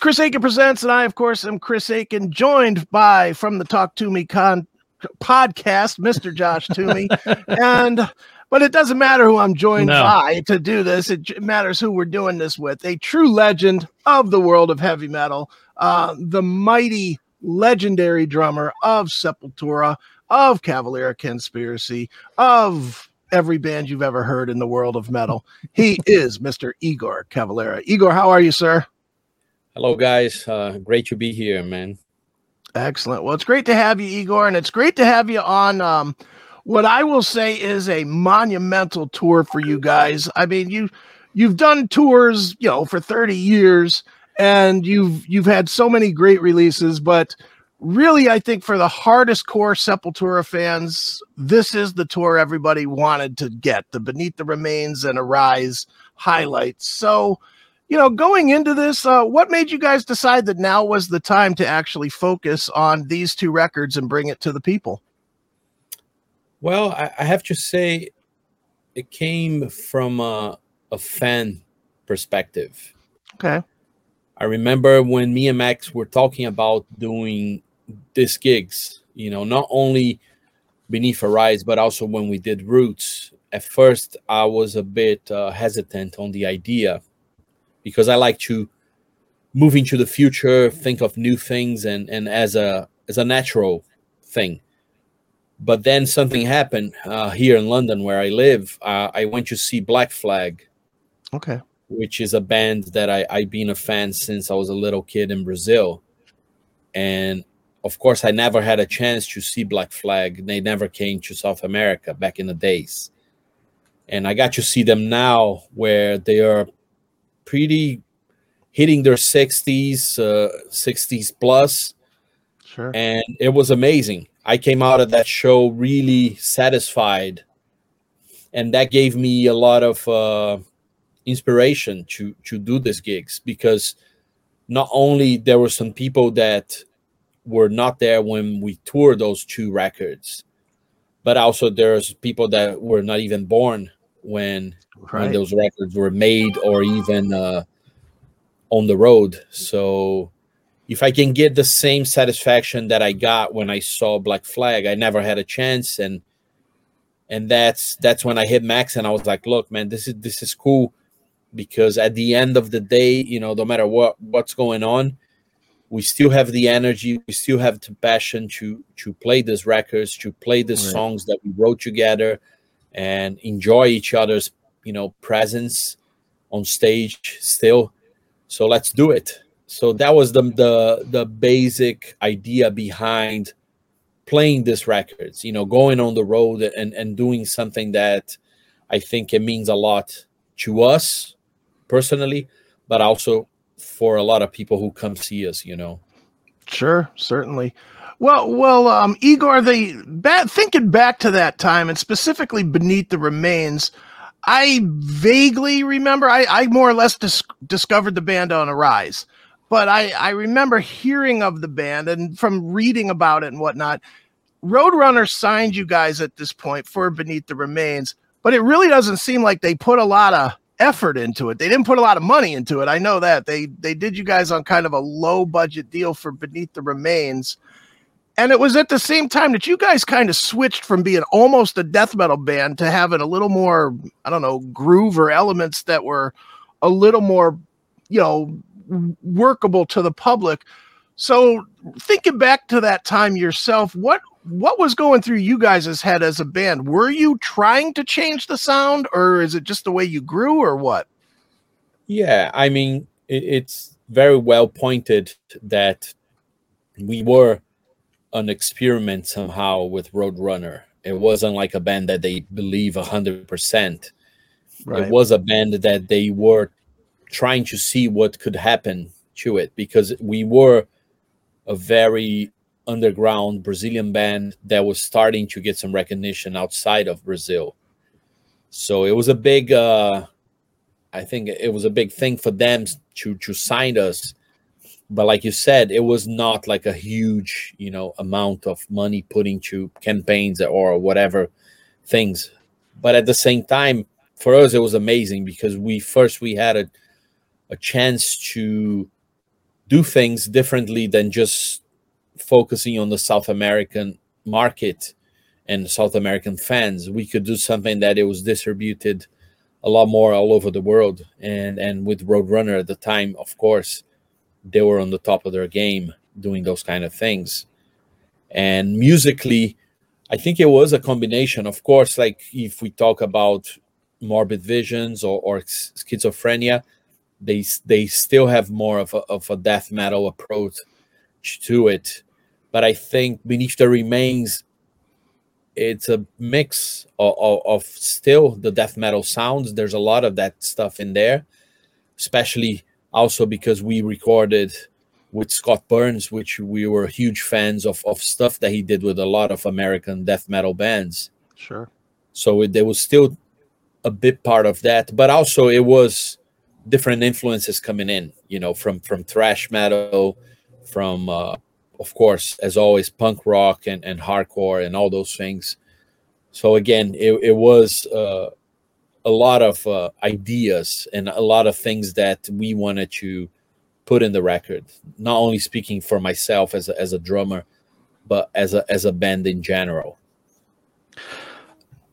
Chris Akin Presents, and I, of course, am Chris Akin, joined by from the Talk Toomey con- podcast, Mr. Josh Toomey. and but it doesn't matter who I'm joined no. by to do this. It matters who we're doing this with. A true legend of the world of heavy metal, uh, the mighty, legendary drummer of Sepultura, of Cavalera Conspiracy, of every band you've ever heard in the world of metal. He is Mr. Iggor Cavalera. Iggor, how are you, sir? Hello, guys. Uh, great to be here, man. Excellent. Well, it's great to have you, Iggor, and it's great to have you on um, what I will say is a monumental tour for you guys. I mean, you you've done tours, you know, for 30 years, and you've you've had so many great releases, but really, I think for the hardest core Sepultura fans, this is the tour everybody wanted to get the Beneath the Remains and Arise highlights. So you know, going into this, uh, what made you guys decide that now was the time to actually focus on these two records and bring it to the people? Well, I, I have to say, it came from a, a fan perspective. Okay. I remember when me and Max were talking about doing these gigs, you know, not only Beneath Arise, but also when we did Roots. At first, I was a bit uh, hesitant on the idea because I like to move into the future, think of new things, and and as a as a natural thing. But then something happened uh, here in London, where I live. Uh, I went to see Black Flag. Okay. Which is a band that I, I've been a fan since I was a little kid in Brazil. And of course, I never had a chance to see Black Flag. They never came to South America back in the days. And I got to see them now where they are pretty hitting their 60s, uh, 60s plus. Sure. And it was amazing. I came out of that show really satisfied. And that gave me a lot of uh, inspiration to to do these gigs because not only there were some people that were not there when we toured those two records, but also there's people that were not even born when right. when those records were made or even uh, on the road. So if I can get the same satisfaction that I got when I saw Black Flag, I never had a chance, and and that's that's when I hit Max and I was like, look, man, this is this is cool because at the end of the day, you know, no matter what what's going on, we still have the energy, we still have the passion to to play these records, to play the right. songs that we wrote together, and enjoy each other's you know presence on stage still. So let's do it. So that was the the the basic idea behind playing these records you know going on the road and and doing something that i think it means a lot to us personally but also for a lot of people who come see us you know. Sure certainly well, well, um, Iggor, the thinking back to that time and specifically beneath the remains, I vaguely remember. I, I more or less dis- discovered the band on Arise, but I, I remember hearing of the band and from reading about it and whatnot. Roadrunner signed you guys at this point for Beneath the Remains, but it really doesn't seem like they put a lot of effort into it. They didn't put a lot of money into it. I know that they they did you guys on kind of a low budget deal for Beneath the Remains. And it was at the same time that you guys kind of switched from being almost a death metal band to having a little more, I don't know, groove or elements that were a little more, you know, workable to the public. So thinking back to that time yourself, what what was going through you guys' head as a band? Were you trying to change the sound, or is it just the way you grew, or what? Yeah, I mean, it's very well pointed that we were an experiment somehow with Roadrunner. It wasn't like a band that they believe hundred percent. Right. It was a band that they were trying to see what could happen to it because we were a very underground Brazilian band that was starting to get some recognition outside of Brazil. So it was a big uh I think it was a big thing for them to to sign us but like you said it was not like a huge you know amount of money put into campaigns or whatever things but at the same time for us it was amazing because we first we had a, a chance to do things differently than just focusing on the South American market and South American fans. We could do something that it was distributed a lot more all over the world. And and with Roadrunner at the time, of course, they were on the top of their game doing those kind of things. And musically, I think it was a combination. Of course, like if we talk about morbid visions or, or schizophrenia, they they still have more of a, of a death metal approach to it. But I think Beneath the Remains it's a mix of, of, of, still the death metal sounds. There's a lot of that stuff in there, especially also because we recorded with Scott Burns, which we were huge fans of, of stuff that he did with a lot of American death metal bands. Sure. So it, there was still a bit part of that, but also it was different influences coming in, you know, from from thrash metal, from uh, of course, as always, punk rock and, and hardcore and all those things. So again, it, it was uh, a lot of uh, ideas and a lot of things that we wanted to put in the record. Not only speaking for myself as a, as a drummer, but as a as a band in general.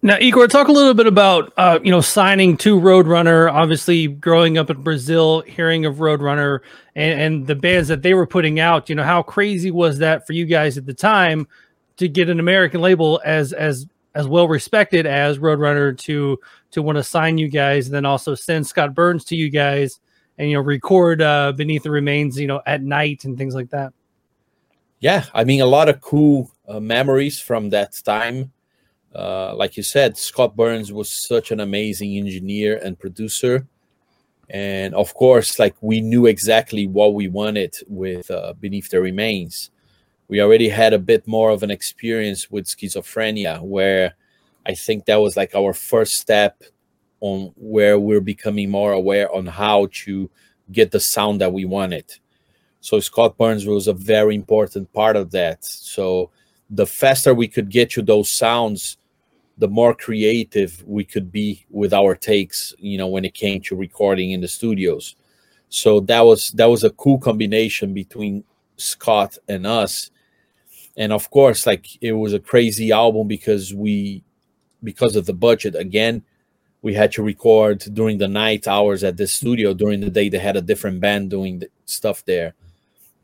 Now, Iggor, talk a little bit about uh, you know signing to Roadrunner. Obviously, growing up in Brazil, hearing of Roadrunner and, and the bands that they were putting out. You know, how crazy was that for you guys at the time to get an American label as as as well respected as Roadrunner to to want to sign you guys, and then also send Scott Burns to you guys, and you know record uh, Beneath the Remains, you know, at night and things like that. Yeah, I mean, a lot of cool uh, memories from that time uh, like you said, Scott Burns was such an amazing engineer and producer. And of course, like we knew exactly what we wanted with uh, Beneath the Remains. We already had a bit more of an experience with schizophrenia, where I think that was like our first step on where we're becoming more aware on how to get the sound that we wanted. So Scott Burns was a very important part of that. So the faster we could get to those sounds, the more creative we could be with our takes you know when it came to recording in the studios so that was that was a cool combination between scott and us and of course like it was a crazy album because we because of the budget again we had to record during the night hours at the studio during the day they had a different band doing stuff there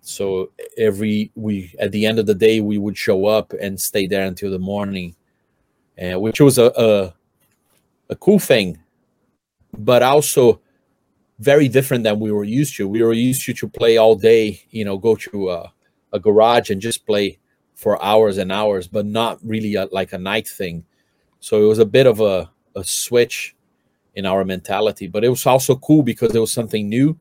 so every we at the end of the day we would show up and stay there until the morning which was a, a, a cool thing, but also very different than we were used to. We were used to to play all day, you know, go to a, a garage and just play for hours and hours, but not really a, like a night thing. So it was a bit of a, a switch in our mentality, but it was also cool because it was something new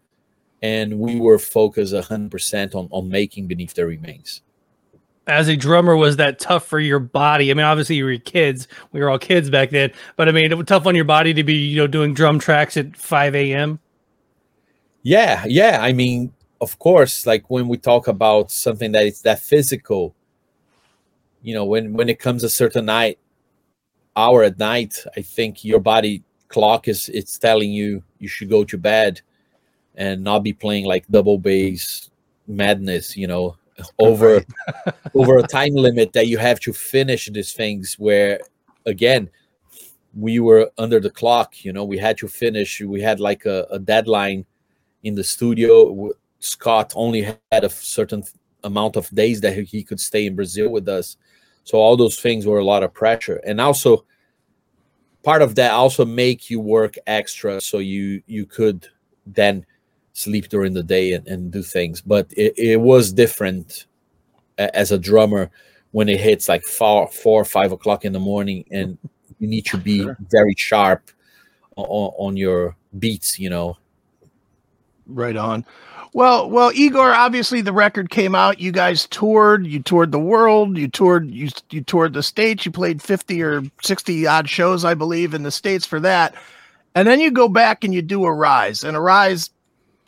and we were focused 100% on, on making Beneath the Remains as a drummer was that tough for your body? I mean, obviously you were kids. We were all kids back then, but I mean, it was tough on your body to be, you know, doing drum tracks at 5 a.m. Yeah, yeah. I mean, of course, like when we talk about something that is that physical, you know, when when it comes a certain night hour at night, I think your body clock is it's telling you you should go to bed and not be playing like double bass madness, you know, over over a time limit that you have to finish these things where again we were under the clock you know we had to finish we had like a, a deadline in the studio. Scott only had a certain amount of days that he could stay in brazil with us so all those things were a lot of pressure and also part of that also make you work extra so you you could then sleep during the day and, and do things. But it, it was different as a drummer when it hits like four, four or five o'clock in the morning, and you need to be sure. very sharp on, on your beats, you know. Right on. Well, well, Iggor. Obviously, the record came out. You guys toured. You toured the world. You toured. You you toured the states. You played fifty or sixty odd shows, I believe, in the states for that. And then you go back and you do Arise, and Arise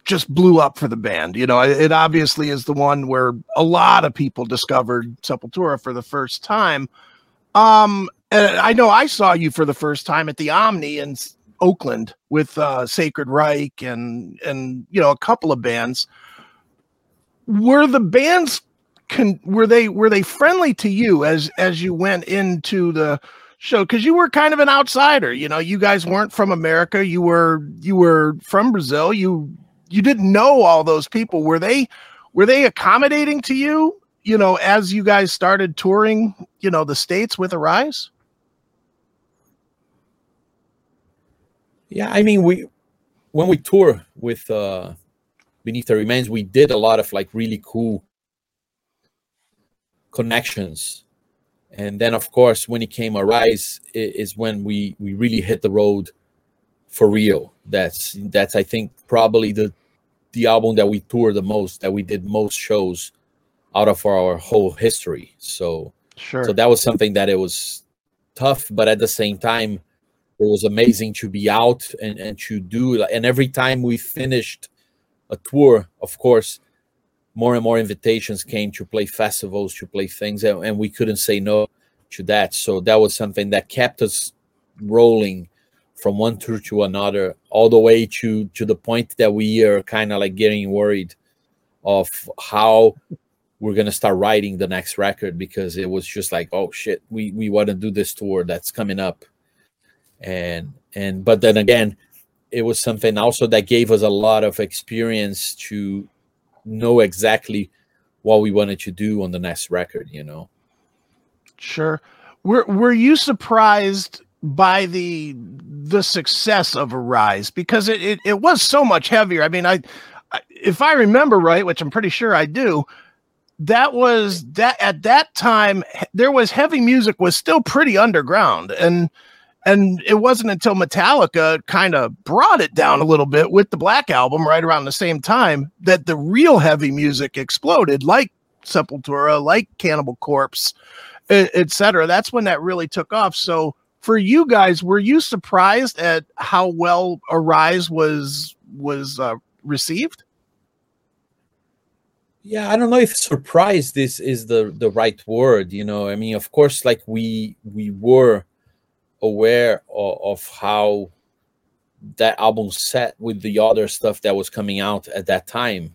just blew up for the band. You know, it obviously is the one where a lot of people discovered Sepultura for the first time. Um, and I know I saw you for the first time at the Omni in Oakland with uh, Sacred Reich and and you know a couple of bands. were the bands con- were they were they friendly to you as as you went into the show? Because you were kind of an outsider you know you guys weren't from america you were you were from brazil you you didn't know all those people. Were they were they accommodating to you you know as you guys started touring you know the states with arise yeah i mean we when we tour with uh beneath the remains we did a lot of like really cool connections. And then of course when it came arise is when we we really hit the road for real. That's that's i think probably the the album that we toured the most that we did most shows out of our whole history. So sure. so that was something that it was tough but at the same time it was amazing to be out and and to do and every time we finished a tour of course more and more invitations came to play festivals to play things and, and we couldn't say no to that. So that was something that kept us rolling from one tour to another all the way to to the point that we are kind of like getting worried of how we're gonna start writing the next record because it was just like oh shit we we want to do this tour that's coming up and and but then again it was something also that gave us a lot of experience to know exactly what we wanted to do on the next record you know? Sure. Were were you surprised by the the success of arise? Because it, it, it was so much heavier. I mean I, I if i remember right which i'm pretty sure i do that was that at that time there was heavy music was still pretty underground. And and it wasn't until Metallica kind of brought it down a little bit with the Black album right around the same time that the real heavy music exploded, like Sepultura, like Cannibal Corpse, etc. That's when that really took off. So for you guys, were you surprised at how well Arise was was uh, received? Yeah, I don't know if surprised is is the the right word. You know, I mean, of course, like we we were aware of, of how that album set with the other stuff that was coming out at that time.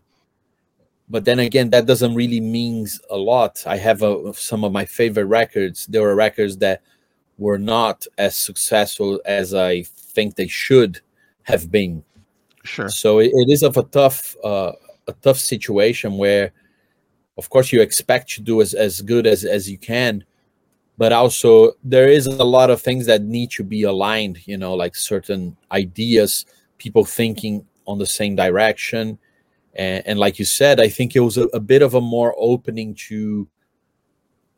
But then again that doesn't really means a lot. I have a, some of my favorite records. There were records that were not as successful as i think they should have been. Sure. So it, it is of a tough uh, a tough situation where of course you expect to do as, as good as as you can but also there is a lot of things that need to be aligned you know like certain ideas people thinking on the same direction. And, and like you said i think it was a, a, bit of a more opening to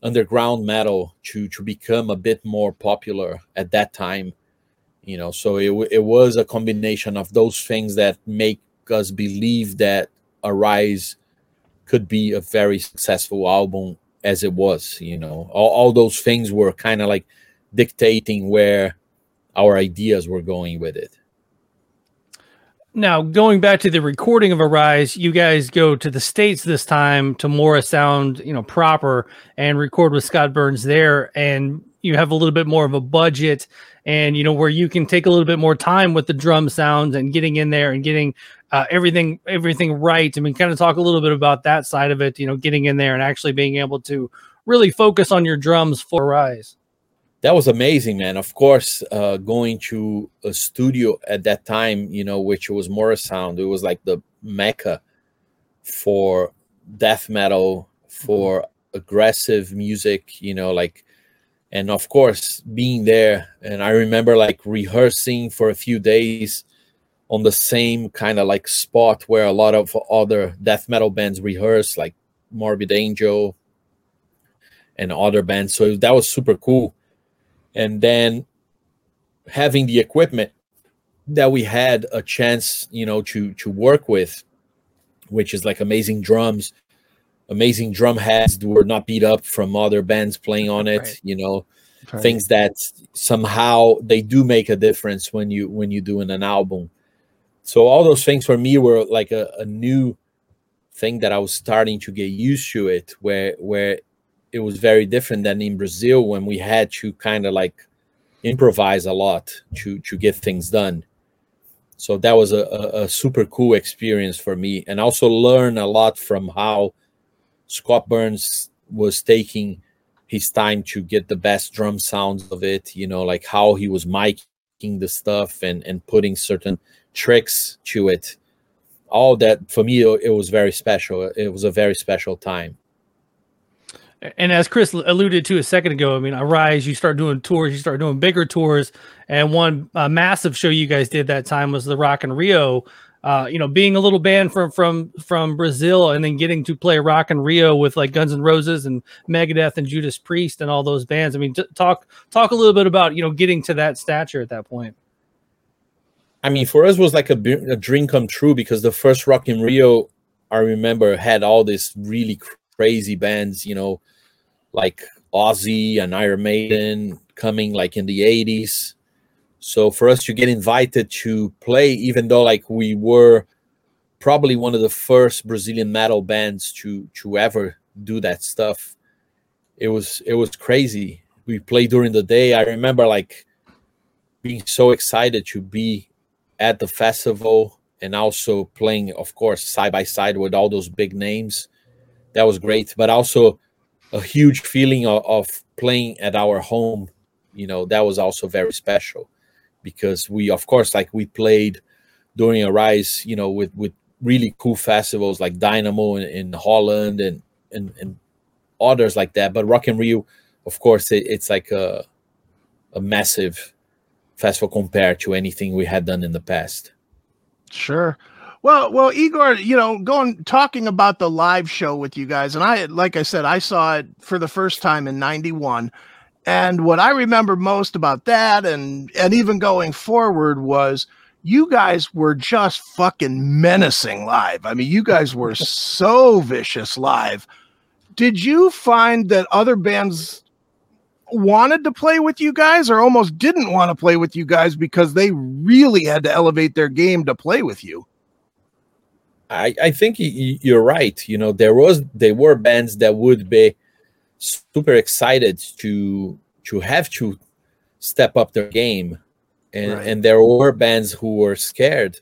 underground metal to to become a bit more popular at that time you know. So it, it was a combination of those things that make us believe that arise could be a very successful album as it was you know. All, all those things were kind of like dictating where our ideas were going with it. Now going back to the recording of arise you guys go to the states this time to Morrisound you know proper and record with scott burns there and you have a little bit more of a budget and you know where you can take a little bit more time with the drum sounds and getting in there and getting uh, everything everything right. I mean, kind of talk a little bit about that side of it. You know, getting in there and actually being able to really focus on your drums for Rise. That was amazing, man. Of course, uh, going to a studio at that time, you know, which was Morrisound, it was like the mecca for death metal, for aggressive music, you know, like and of course being there and i remember like rehearsing for a few days on the same kind of like spot where a lot of other death metal bands rehearse, like Morbid Angel and other bands. So that was super cool. And then having the equipment that we had a chance, you know, to to work with, which is like amazing drums, amazing drum heads that were not beat up from other bands playing on it, right. you know. Right. Things that somehow they do make a difference when you when you doing an album so all those things for me were like a, a new thing that I was starting to get used to it, where where it was very different than in Brazil when we had to kind of like improvise a lot to to get things done. so that was a, a, a, super cool experience for me and also learn a lot from how scott burns was taking his time to get the best drum sounds of it you know like how he was miking the stuff and and putting certain tricks to it all that for me it was very special it was a very special time and as Chris alluded to a second ago, I mean, Arise, you start doing tours, you start doing bigger tours, and one uh, massive show you guys did that time was the Rock in Rio. Uh, you know, being a little band from from from Brazil, and then getting to play Rock in Rio with like Guns N' Roses and Megadeth and Judas Priest and all those bands. I mean, t- talk talk a little bit about you know getting to that stature at that point. I mean, for us was like a, a dream come true because the first Rock in Rio, I remember, had all these really crazy bands, you know, like Ozzy and Iron Maiden coming like in the 80s. So for us to get invited to play, even though like we were probably one of the first Brazilian metal bands to to ever do that stuff, it was it was crazy. We played during the day. I remember like being so excited to be at the festival and also playing, of course, side by side with all those big names. That was great. But also a huge feeling of, of playing at our home you know that was also very special because we of course like we played during Arise, you know with with really cool festivals like dynamo in, in holland and, and and others like that but rock in rio of course it, it's like a a massive festival compared to anything we had done in the past sure well, well, Iggor, you know, going talking about the live show with you guys, and I, like I said, I saw it for the first time in '91, and what I remember most about that, and and even going forward, was you guys were just fucking menacing live. I mean, you guys were so vicious live. Did you find that other bands wanted to play with you guys, or almost didn't want to play with you guys because they really had to elevate their game to play with you? I, I think you're right. You know, there was there were bands that would be super excited to to have to step up their game, and right. and there were bands who were scared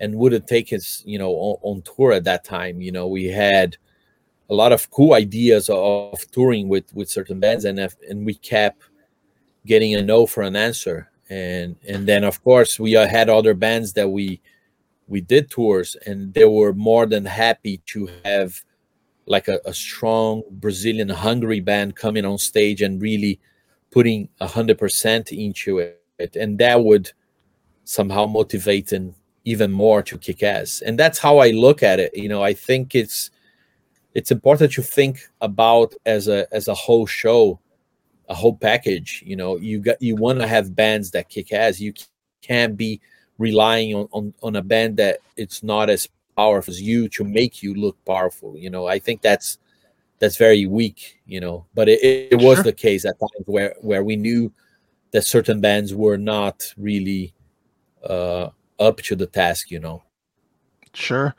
and wouldn't take us, you know, on, on, tour at that time. You know, we had a lot of cool ideas of touring with with certain bands, and if, and we kept getting a no for an answer, and and then of course we uh, had other bands that we we did tours and they were more than happy to have like a, a strong brazilian hungry band coming on stage and really putting a hundred percent into it. And that would somehow motivate them even more to kick ass. And that's how i look at it. You know i think it's it's important to think about as a as a whole show a whole package you know? You got you want to have bands that kick ass. You can't be relying on, on on a band that it's not as powerful as you to make you look powerful you know? I think that's that's very weak you know? But it, it, was sure. the case at times where where we knew that certain bands were not really uh up to the task you know? Sure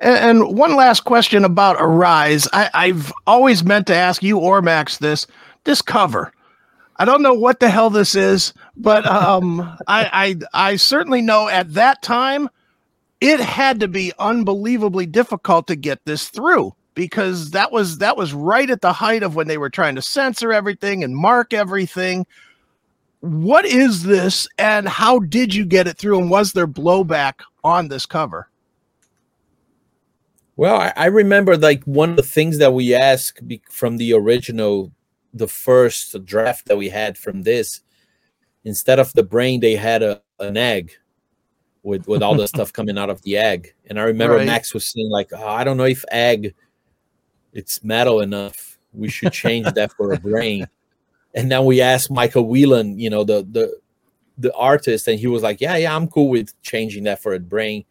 and, and one last question about arise I, i've always meant to ask you or max this this cover I don't know what the hell this is, but um, I, I I certainly know at that time it had to be unbelievably difficult to get this through because that was that was right at the height of when they were trying to censor everything and mark everything. What is this, and how did you get it through? And was there blowback on this cover? Well, I, I remember like one of the things that we asked from the original the first draft that we had from this, instead of the brain, they had a, an egg with with all the stuff coming out of the egg. And I remember right. Max was saying like, oh, I don't know if egg it's metal enough. We should change that for a brain. And then we asked Michael Whelan, you know, the the the artist, and he was like, Yeah, yeah, I'm cool with changing that for a brain.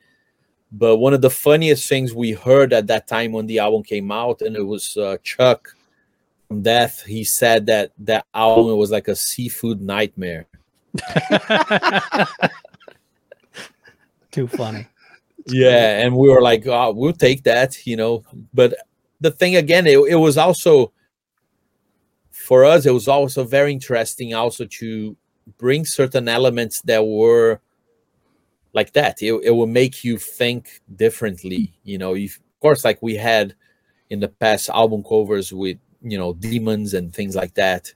But one of the funniest things we heard at that time when the album came out, and it was uh, Chuck from death, he said that that album was like a seafood nightmare. Too funny. yeah, and we were like, oh, we'll take that, you know. But the thing again, it, it was also for us, it was also very interesting also to bring certain elements that were like that. It, it will make you think differently. You know, if, of course, like we had in the past album covers with you know demons and things like that.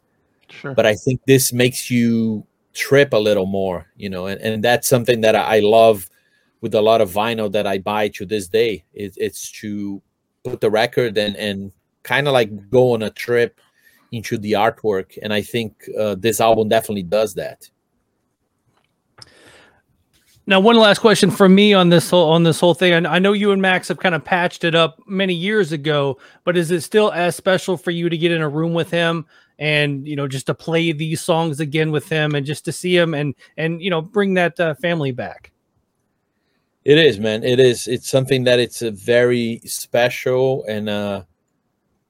Sure. But I think this makes you trip a little more, you know, and, and that's something that I love with a lot of vinyl that I buy to this day. It, it's to put the record and and kind of like go on a trip into the artwork, and I think uh, this album definitely does that. Now, one last question from me on this whole on this whole thing. I, I know you and Max have kind of patched it up many years ago, but is it still as special for you to get in a room with him and you know just to play these songs again with him and just to see him and and you know bring that uh, family back? It is, man. It is. It's something that it's a very special and uh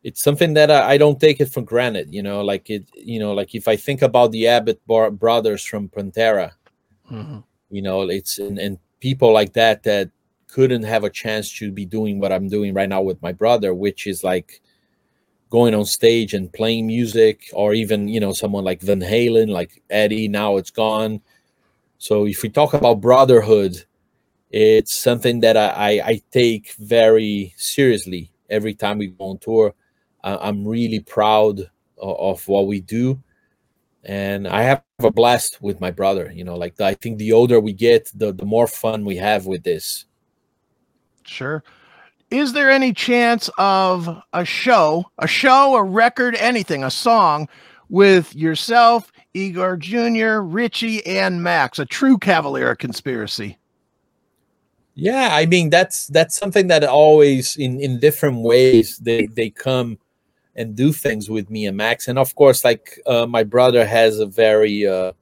it's something that I, I don't take it for granted. You know, like it. You know, like if I think about the Abbott bar- brothers from Pantera. Mm-hmm you know it's and, and people like that that couldn't have a chance to be doing what i'm doing right now with my brother which is like going on stage and playing music or even you know someone like van halen like eddie now it's gone. So if we talk about brotherhood it's something that i i, I take very seriously every time we go on tour. I'm really proud of, of what we do. And I have a blast with my brother. You know, like I think the older we get, the the more fun we have with this. Sure. Is there any chance of a show, a show, a record, anything, a song with yourself, Igor Jr., Richie, and Max, a true Cavalera Conspiracy? Yeah, I mean that's that's something that always in in different ways they they come and do things with me and Max. And of course, like uh, my brother has a very uh,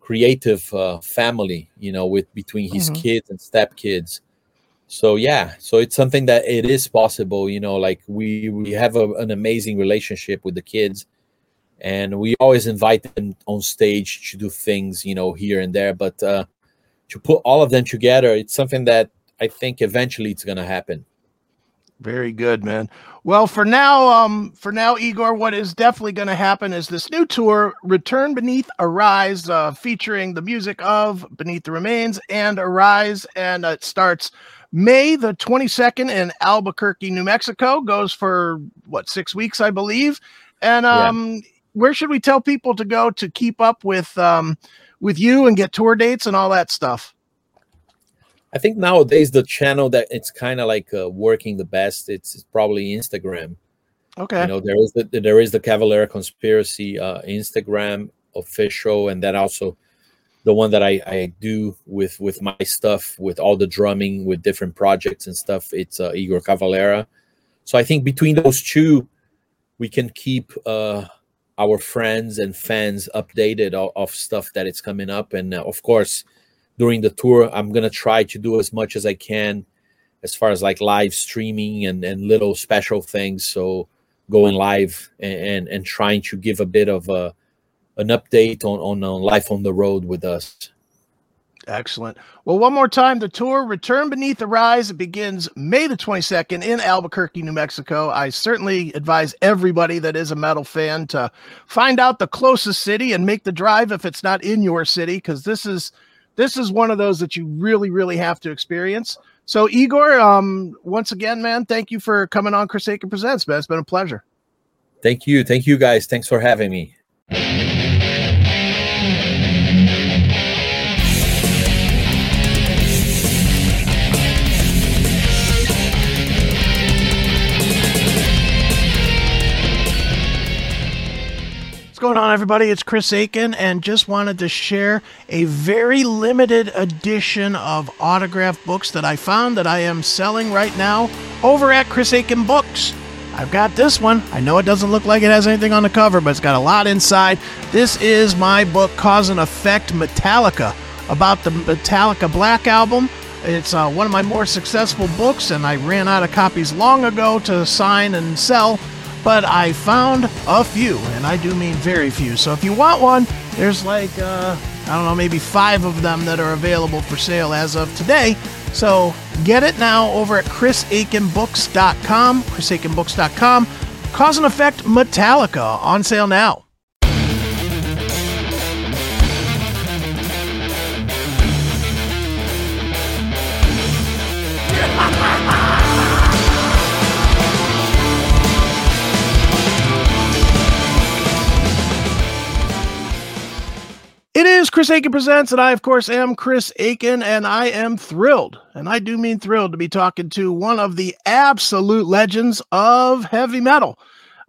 creative uh, family, you know, with between his mm-hmm. kids and stepkids. So yeah, so it's something that it is possible, you know, like we we have a, an amazing relationship with the kids, and we always invite them on stage to do things, you know, here and there. But uh, to put all of them together, it's something that I think eventually it's gonna happen. Very good, man. Well, for now, um, for now, Iggor, what is definitely going to happen is this new tour, Return Beneath Arise, uh, featuring the music of Beneath the Remains and Arise, and uh, it starts May the 22nd in Albuquerque, New Mexico. Goes for what six weeks, I believe. And um, yeah. where should we tell people to go to keep up with um, with you and get tour dates and all that stuff? I think nowadays the channel that it's kind of like uh, working the best. It's, it's, probably Instagram. Okay. You know there is the there is the Cavalera Conspiracy uh, Instagram official, and then also the one that I, I do with with my stuff with all the drumming with different projects and stuff. It's uh, Iggor Cavalera. So I think between those two, we can keep uh, our friends and fans updated of, of stuff that is coming up, and uh, of course during the tour i'm going to try to do as much as i can as far as like live streaming and, and little special things so going live and, and, and trying to give a bit of a an update on, on, on life on the road with us Excellent. Well, one more time, the tour Return Beneath the Rise it begins May the 22nd in Albuquerque, New Mexico. I certainly advise everybody that is a metal fan to find out the closest city and make the drive if it's not in your city, because this is this is one of those that you really, really have to experience. So, Iggor, um, once again, man, thank you for coming on Chris Akin Presents, man. It's been a pleasure. Thank you. Thank you, guys. Thanks for having me. What's going on, everybody? It's Chris Akin, and just wanted to share a very limited edition of autograph books that I found that I am selling right now over at Chris Akin Books. I've got this one. I know it doesn't look like it has anything on the cover, but it's got a lot inside. This is my book, Cause and Effect Metallica, about the Metallica Black Album. It's uh, one of my more successful books, and I ran out of copies long ago to sign and sell but I found a few, and I do mean very few. So if you want one, there's like, uh, I don't know, maybe five of them that are available for sale as of today. So get it now over at chrisakinbooks.com, chrisakinbooks.com. Cause and Effect Metallica on sale now. Is Chris Akin Presents, and I, of course, am Chris Akin, and I am thrilled, and I do mean thrilled to be talking to one of the absolute legends of heavy metal.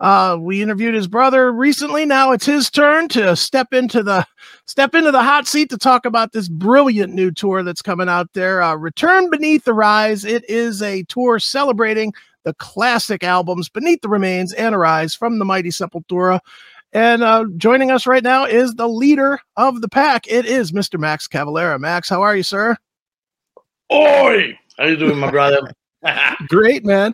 Uh, we interviewed his brother recently. Now it's his turn to step into the step into the hot seat to talk about this brilliant new tour that's coming out there. Uh, Return Beneath the Rise. It is a tour celebrating the classic albums Beneath the Remains and Arise from the Mighty Sepultura. And uh, joining us right now is the leader of the pack. It is Mr. Max Cavalera. Max, how are you, sir? Oi! How you doing, my brother? Great, man.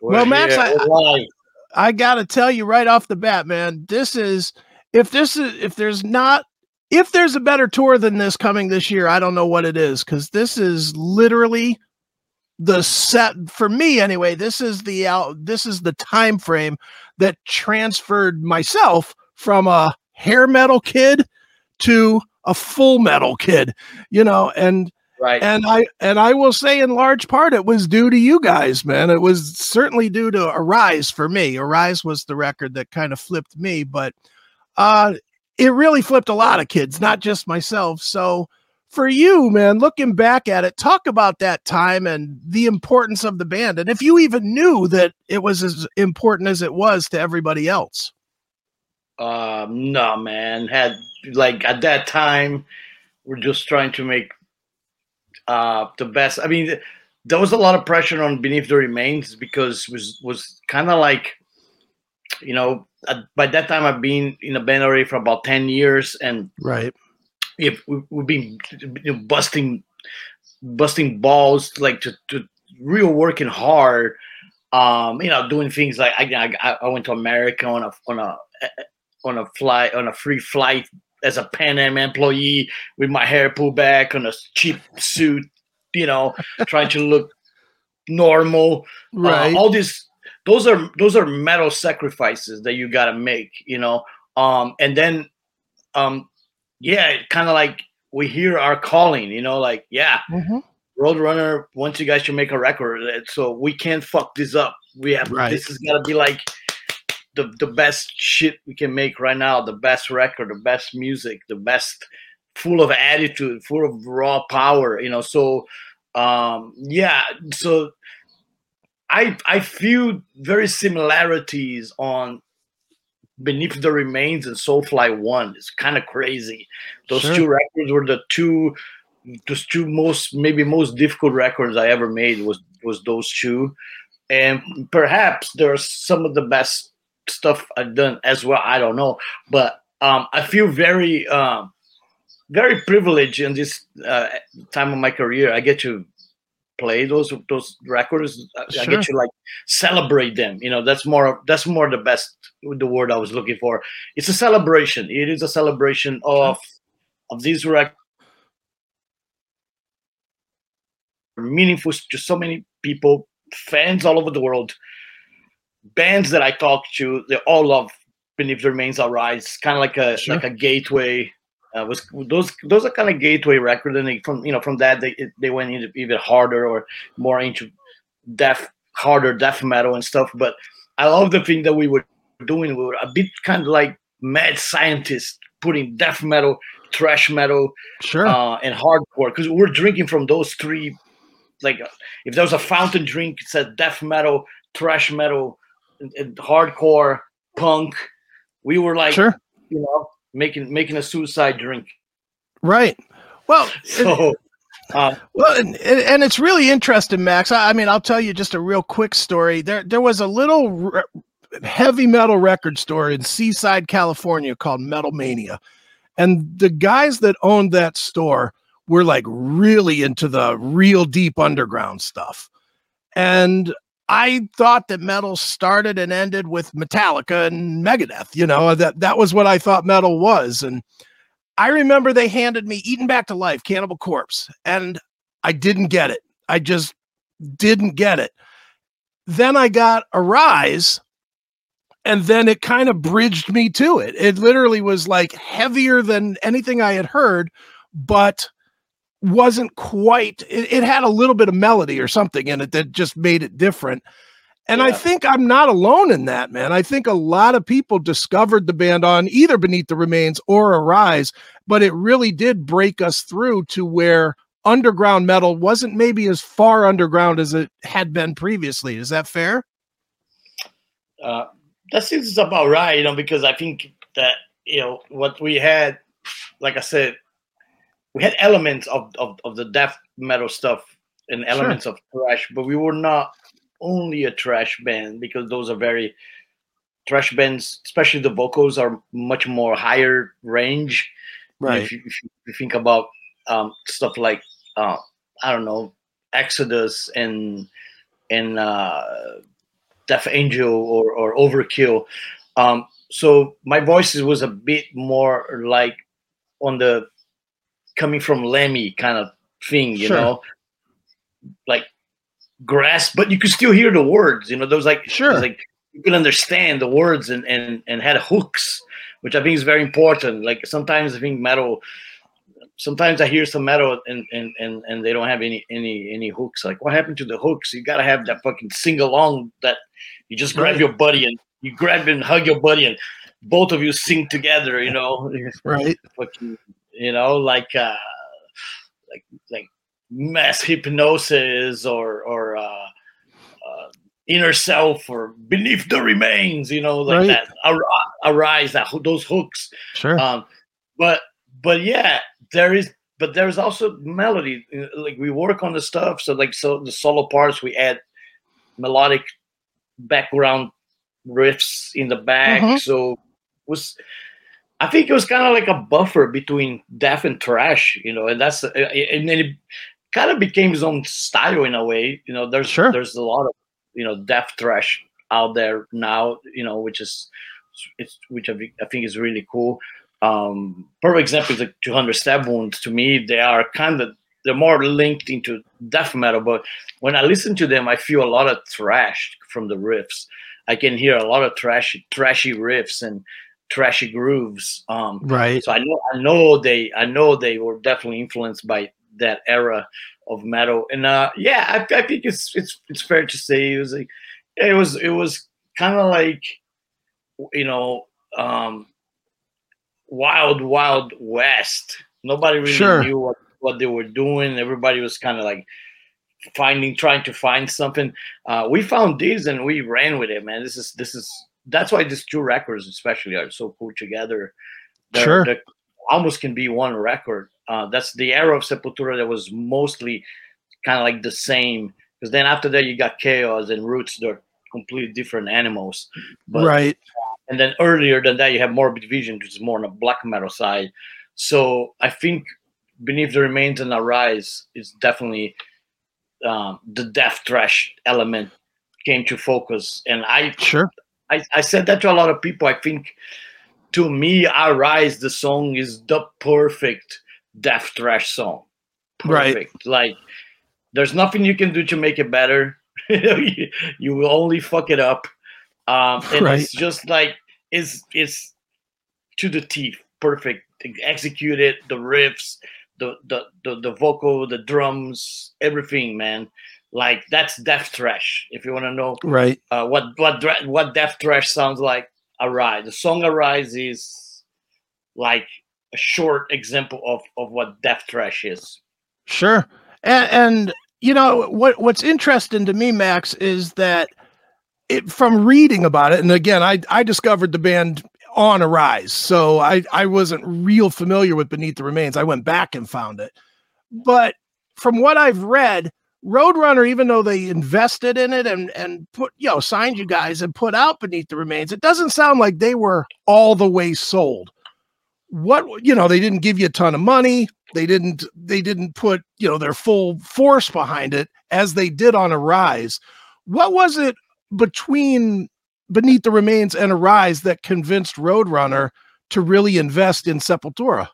well, Max, I, I gotta tell you right off the bat, man, this is if this is if there's not if there's a better tour than this coming this year, I don't know what it is because this is literally the set for me anyway. This is the out. This is the time frame that transferred myself from a hair metal kid to a full metal kid. You know, and Right. And I and I will say in large part it was due to you guys, man. It was certainly due to Arise for me. Arise was the record that kind of flipped me, but uh it really flipped a lot of kids, not just myself. So for you, man, looking back at it, talk about that time and the importance of the band. And if you even knew that it was as important as it was to everybody else. Um, no, man. Had like at that time, we're just trying to make uh, the best. I mean, there was a lot of pressure on Beneath the Remains because was was kind of like, you know, uh, by that time I've been in a band already for about ten years, and right, if we, we've been you know, busting busting balls like to, to real working hard. Um, you know, doing things like I, I I went to America on a on a on a flight on a free flight as a Pan Am employee with my hair pulled back on a cheap suit, you know, trying to look normal. right? Uh, all these, those are those are metal sacrifices that you got to make, you know. Um, and then, um, yeah, kind of like we hear our calling, you know, like yeah, Mhm. Roadrunner wants you guys to make a record, uh, so we can't fuck this up. We have Right. this is gotta be like the the best shit we can make right now, the best record, the best music, the best full of attitude, full of raw power, you know. So um yeah, so I I feel very similarities on Beneath the Remains and Soulfly One. It's kind of crazy. Those Sure. two records were the two those two most maybe most difficult records I ever made was was those two. And perhaps there's some of the best stuff I've done as well. I don't know. But um I feel very um very privileged in this uh, time of my career. I get to play those those records. I- I get to like celebrate them. You know, that's more that's more the best the word I was looking for. It's a celebration. It is a celebration of of these records meaningful to so many people, fans all over the world, bands that I talk to, they all love Beneath the Remains I'll Rise. Kind of like a Sure. like a gateway. Uh, was those those are kind of gateway record, and they, from you know from that they they went into even harder or more into death harder death metal and stuff. But I love the thing that we were doing. We were a bit kind of like mad scientists putting death metal, thrash metal, Sure. uh, and hardcore because we're drinking from those three. Like, if there was a fountain drink, it said death metal, thrash metal, and, and hardcore, punk. We were like, sure. you know, making making a suicide drink. Right. Well, it- uh, Well, and, and it's really interesting, Max. I, I mean, I'll tell you just a real quick story. There, there was a little re- heavy metal record store in Seaside, California, called Metal Mania, and the guys that owned that store were like really into the real deep underground stuff. And I thought that metal started and ended with Metallica and Megadeth. You know that that was what I thought metal was, and I remember they handed me Eaten Back to Life, Cannibal Corpse, and I didn't get it. I just didn't get it. Then I got Arise, and then it kind of bridged me to it. It literally was like heavier than anything I had heard, but wasn't quite, it, it had a little bit of melody or something in it that just made it different. And I think I'm not alone in that, man. I think a lot of people discovered the band on either Beneath the Remains or Arise but it really did break us through to where underground metal wasn't maybe as far underground as it had been previously. Is that fair? Uh, that seems about right, you know, because I think that you know what we had, like I said, we had elements of of, of the death metal stuff and elements sure. of thrash, but we were not only a thrash band because those are very thrash bands, especially the vocals are much more higher range. Right. If you, if you think about um, stuff like uh, I don't know Exodus and and uh, Death Angel or or Overkill. Um, so my voice was a bit more like on the coming from Lemmy kind of thing, you sure. know, like grass, but you could still hear the words. You know, those like sure, like you can understand the words and and and had hooks, which I think is very important. Like sometimes I think metal. Sometimes I hear some metal and, and, and, and they don't have any any any hooks. Like what happened to the hooks? You gotta have that fucking sing along that you just grab right. your buddy and you grab and hug your buddy and both of you sing together. You know, right? Fucking, you know, like uh, like like mass hypnosis or or uh, uh, inner self or beneath the remains. You know, like right. that arise that those hooks. Sure. Um, but but yeah, there is. But there's also melody. Like we work on the stuff. So like so the solo parts we add melodic background riffs in the back. Mm-hmm. So was I think it was kind of like a buffer between death and thrash, you know, and that's uh, and then it kind of became his own style in a way. You know, there's sure. there's a lot of you know death thrash out there now, you know, which is it's which I think is really cool. Um, perfect example is like 200 stab wounds. To me, they are kind of they're more linked into death metal, but when I listen to them, I feel a lot of thrash from the riffs. I can hear a lot of trashy, trashy riffs and trashy grooves. Um, right. So I know, I know they, I know they were definitely influenced by that era of metal. And uh, yeah, I, I think it's it's it's fair to say it was like it was it was kind of like you know um, wild wild west. Nobody really sure. knew what what they were doing. Everybody was kind of like finding, trying to find something. Uh, we found these and we ran with it, man. This is this is that's why these two records, especially, are so cool together. They're, sure, they almost can be one record. Uh, that's the era of Sepultura that was mostly kind of like the same. Because then after that, you got Chaos and Roots. They're completely different animals. But, right. And then earlier than that, you have Morbid Vision, which is more on the black metal side. So I think Beneath the Remains and Arise is definitely um, the death thrash element came to focus. And I sure I, I said that to a lot of people. I think to me, Arise, the song is the perfect death thrash song. Perfect. Right. Like there's nothing you can do to make it better. you, you will only fuck it up. Um, and right. it's just like it's it's to the teeth, perfect. Executed the riffs, the, the the the vocal, the drums, everything, man. Like that's death thrash. If you want to know, right? Uh, what what what death thrash sounds like? Arise. The song Arise is like a short example of of what death thrash is. Sure, and, and you know what what's interesting to me, Max, is that it from reading about it, and again, I I discovered the band on Arise. So I, I wasn't real familiar with Beneath the Remains. I went back and found it. But from what I've read, Roadrunner, even though they invested in it and and put, you know, signed you guys and put out Beneath the Remains, it doesn't sound like they were all the way sold. What you know, they didn't give you a ton of money. They didn't they didn't put, you know, their full force behind it as they did on Arise. What was it between beneath the remains and arise that convinced Roadrunner to really invest in Sepultura?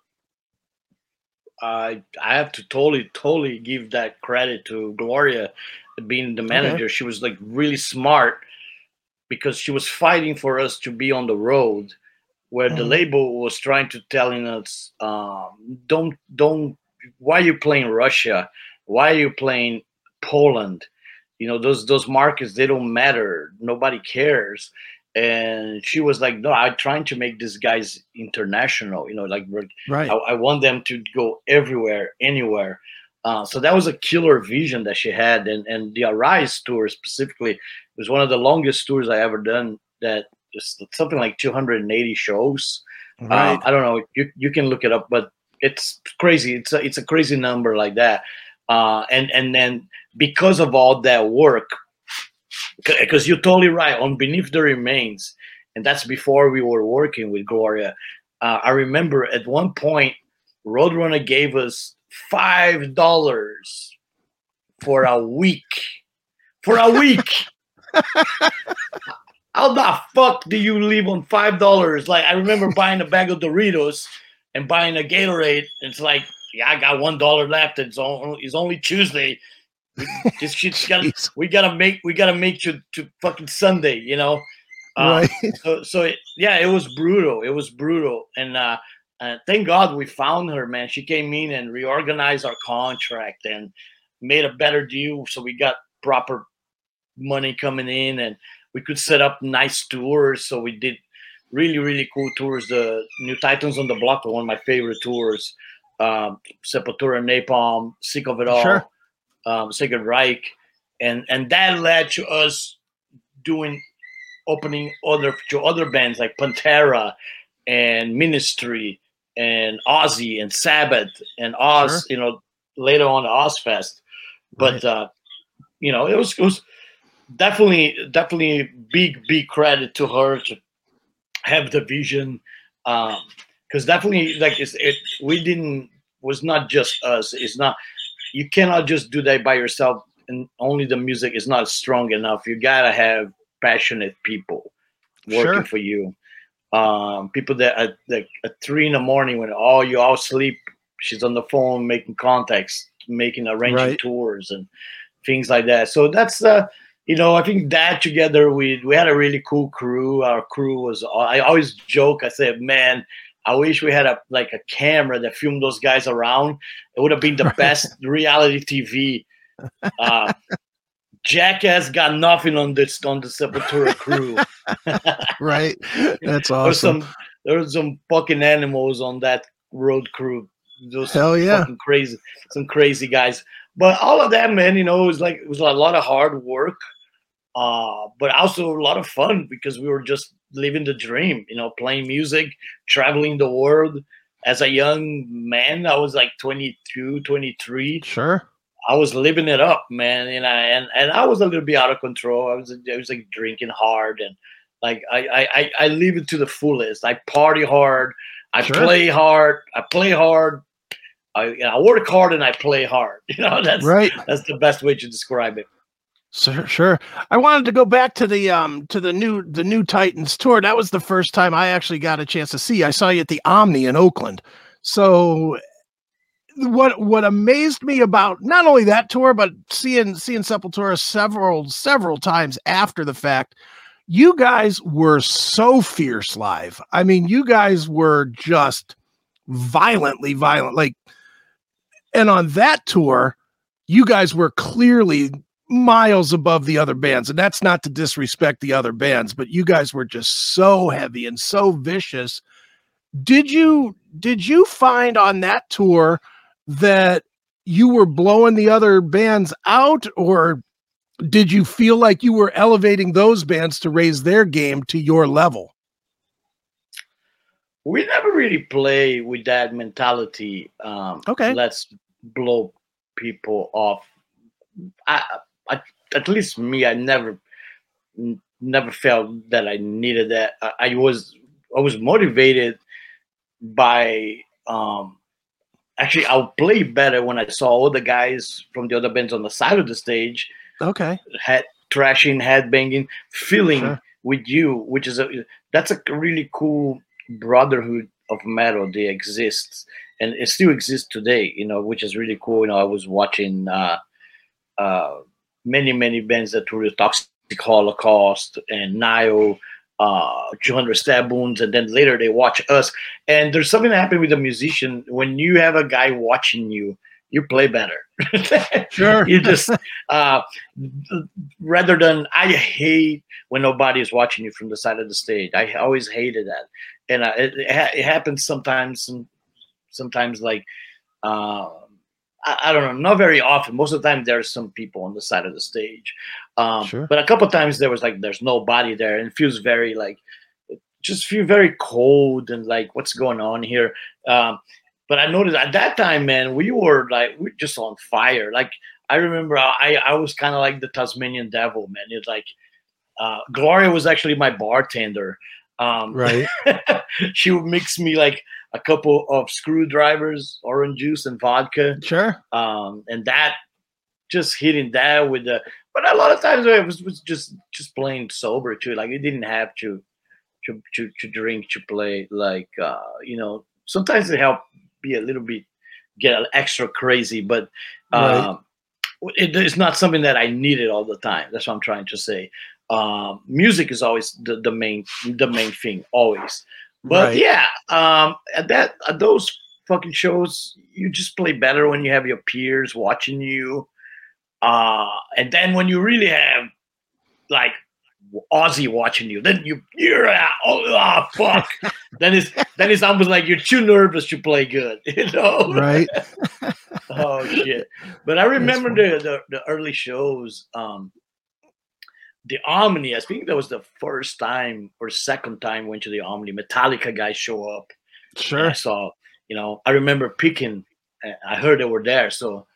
I I have to totally totally give that credit to Gloria being the manager. Okay. She was like really smart because she was fighting for us to be on the road where mm-hmm. the label was trying to telling us um, don't don't why are you playing Russia? Why are you playing Poland? you know those those markets they don't matter nobody cares and she was like, "No, I'm trying to make these guys international. You know, like right. I, I want them to go everywhere, anywhere." Uh, so that was a killer vision that she had, and and the Arise tour specifically was one of the longest tours I ever done. That is something like 280 shows. Right. Uh, I don't know. You you can look it up, but it's crazy. It's a it's a crazy number like that. Uh, and and then because of all that work, because you're totally right on Beneath the Remains, and that's before we were working with Gloria. Uh, I remember at one point, Roadrunner gave us five dollars for a week. For a week. How the fuck do you live on five dollars? Like I remember buying a bag of Doritos and buying a Gatorade. It's like, yeah, I got one dollar left. It's only it's only Tuesday. This shit's gotta we gotta make we gotta make to to fucking Sunday, you know. Uh, right. So so it, yeah, it was brutal. It was brutal, and uh, uh, thank God we found her, man. She came in and reorganized our contract and made a better deal, so we got proper money coming in, and we could set up nice tours. So we did really really cool tours. The New Titans on the Block one of my favorite tours. Um, Sepultura, Napalm, Sick of It All. Sure um, Sacred Reich, and and that led to us doing opening other to other bands like Pantera and Ministry and Ozzy and Sabbath and Oz. Sure. You know, later on Ozzfest. but right. uh, you know, it was it was definitely definitely big big credit to her to have the vision. Um, because definitely like it's, it we didn't was not just us it's not you cannot just do that by yourself and only the music is not strong enough you gotta have passionate people working sure. for you um, people that at, at, at, three in the morning when all you all sleep she's on the phone making contacts making arranging right. tours and things like that so that's uh you know i think that together we we had a really cool crew our crew was i always joke i said man I wish we had a like a camera that filmed those guys around. It would have been the best reality TV. Uh, Jackass got nothing on this on the Sepultura crew. right, that's awesome. There's some there's some fucking animals on that road crew. Those Hell yeah, crazy, some crazy guys. But all of that, man, you know, it was like it was a lot of hard work, uh, but also a lot of fun because we were just living the dream, you know, playing music, traveling the world. As a young man, I was like 22, 23. Sure. I was living it up, man, and I and, and I was a little bit out of control. I was I was like drinking hard and like I I I live it to the fullest. I party hard. I sure. play hard. I play hard. I, I work hard and I play hard. You know, that's right. That's the best way to describe it. Sure, sure. I wanted to go back to the um to the new the new Titans tour. That was the first time I actually got a chance to see. I saw you at the Omni in Oakland. So what what amazed me about not only that tour but seeing seeing Sepultura several several times after the fact, you guys were so fierce live. I mean, you guys were just violently violent like and on that tour you guys were clearly miles above the other bands. And that's not to disrespect the other bands, but you guys were just so heavy and so vicious. Did you did you find on that tour that you were blowing the other bands out or did you feel like you were elevating those bands to raise their game to your level? We never really play with that mentality. Um, okay, let's blow people off. I, I, at least me, I never never felt that I needed that. I, I was I was motivated by um actually I'll play better when I saw all the guys from the other bands on the side of the stage. Okay. Head thrashing, head banging, feeling sure. with you, which is a that's a really cool brotherhood of metal that exists and it still exists today, you know, which is really cool. You know, I was watching uh uh many, many bands that were the Toxic Holocaust and Nile, uh, 200 Stab Wounds, and then later they watch us. And there's something that happened with a musician when you have a guy watching you, you play better. Sure. you just uh, rather than I hate when nobody is watching you from the side of the stage. I always hated that, and uh, it, it, ha- it happens sometimes. Some, sometimes like uh, I, I don't know, not very often. Most of the time, there's some people on the side of the stage, um, Sure. but a couple times there was like there's nobody there, and it feels very like just feel very cold and like what's going on here. Um, but I noticed at that time, man, we were like we were just on fire. Like I remember, I I was kind of like the Tasmanian devil, man. It's like uh, Gloria was actually my bartender. Um, Right. she would mix me like a couple of screwdrivers, orange juice, and vodka, Sure. um, and that just hitting that with the. But a lot of times it was, was just just plain sober too. Like it didn't have to to to, to drink to play. Like uh, you know, sometimes it helped be a little bit get extra crazy, but Right. um, it, it's not something that I needed all the time. That's what I'm trying to say. Um, music is always the, the main the main thing, always. But Right. yeah, um, at that at those fucking shows, you just play better when you have your peers watching you. Uh, and then when you really have like Ozzy watching you, then you you're ah, oh ah, fuck. then it's then it's almost like you're too nervous to play good, you know? Right. oh shit! But I remember the, the the early shows. Um, the Omni. I think that was the first time or second time went to the Omni. Metallica guys show up. Sure. So You know, I remember picking. uh, I heard they were there, so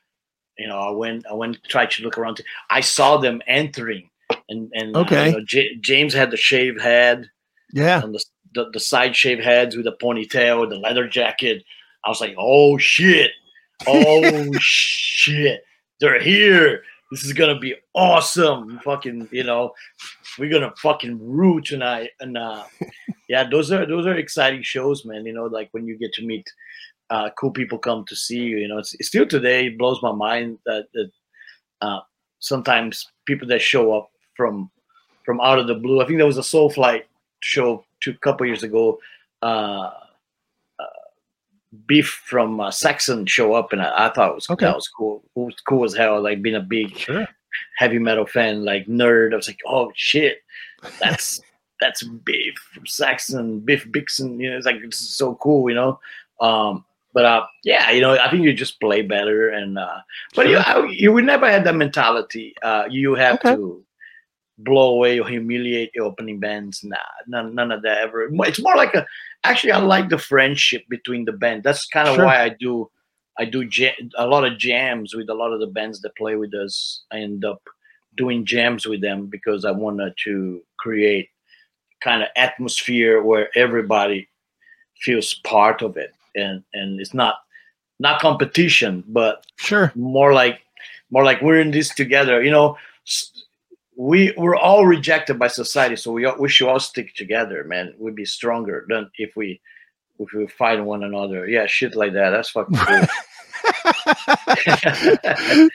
you know, I went. I went tried to look around. I saw them entering, and and uh, Okay. you know, J- James had the shaved head Yeah. and the, the the side shaved heads with the ponytail, the leather jacket. I was like, oh shit, oh shit, they're here. This is gonna be awesome. Fucking, you know, we're gonna fucking rue tonight. And uh, yeah, those are those are exciting shows, man. You know, like when you get to meet uh, cool people come to see you. You know, it's, it's still today it blows my mind that that uh, sometimes people that show up from from out of the blue. I think there was a Soulfly show two couple years ago. Uh, Biff from uh, Saxon show up, and I, I thought it was Okay. that was cool. It was cool as hell. Like being a big Sure. heavy metal fan, like nerd. I was like, oh shit, that's that's Biff from Saxon, Biff Bixon. You know, it's like it's so cool, you know. Um, but uh, yeah, you know, I think you just play better, and uh, but you Sure. I, you would never had that mentality. Uh, you have Okay. to blow away or humiliate your opening bands. Nah, none, none of that ever. It's more like a. Actually, I like the friendship between the band. That's kind of Sure. why I do. I do ja- a lot of jams with a lot of the bands that play with us. I end up doing jams with them because I wanted to create kind of atmosphere where everybody feels part of it, and and it's not not competition, but Sure. more like more like we're in this together you know we we're all rejected by society so we we should all stick together man we'd be stronger than if we if we fight one another yeah shit like that that's fucking cool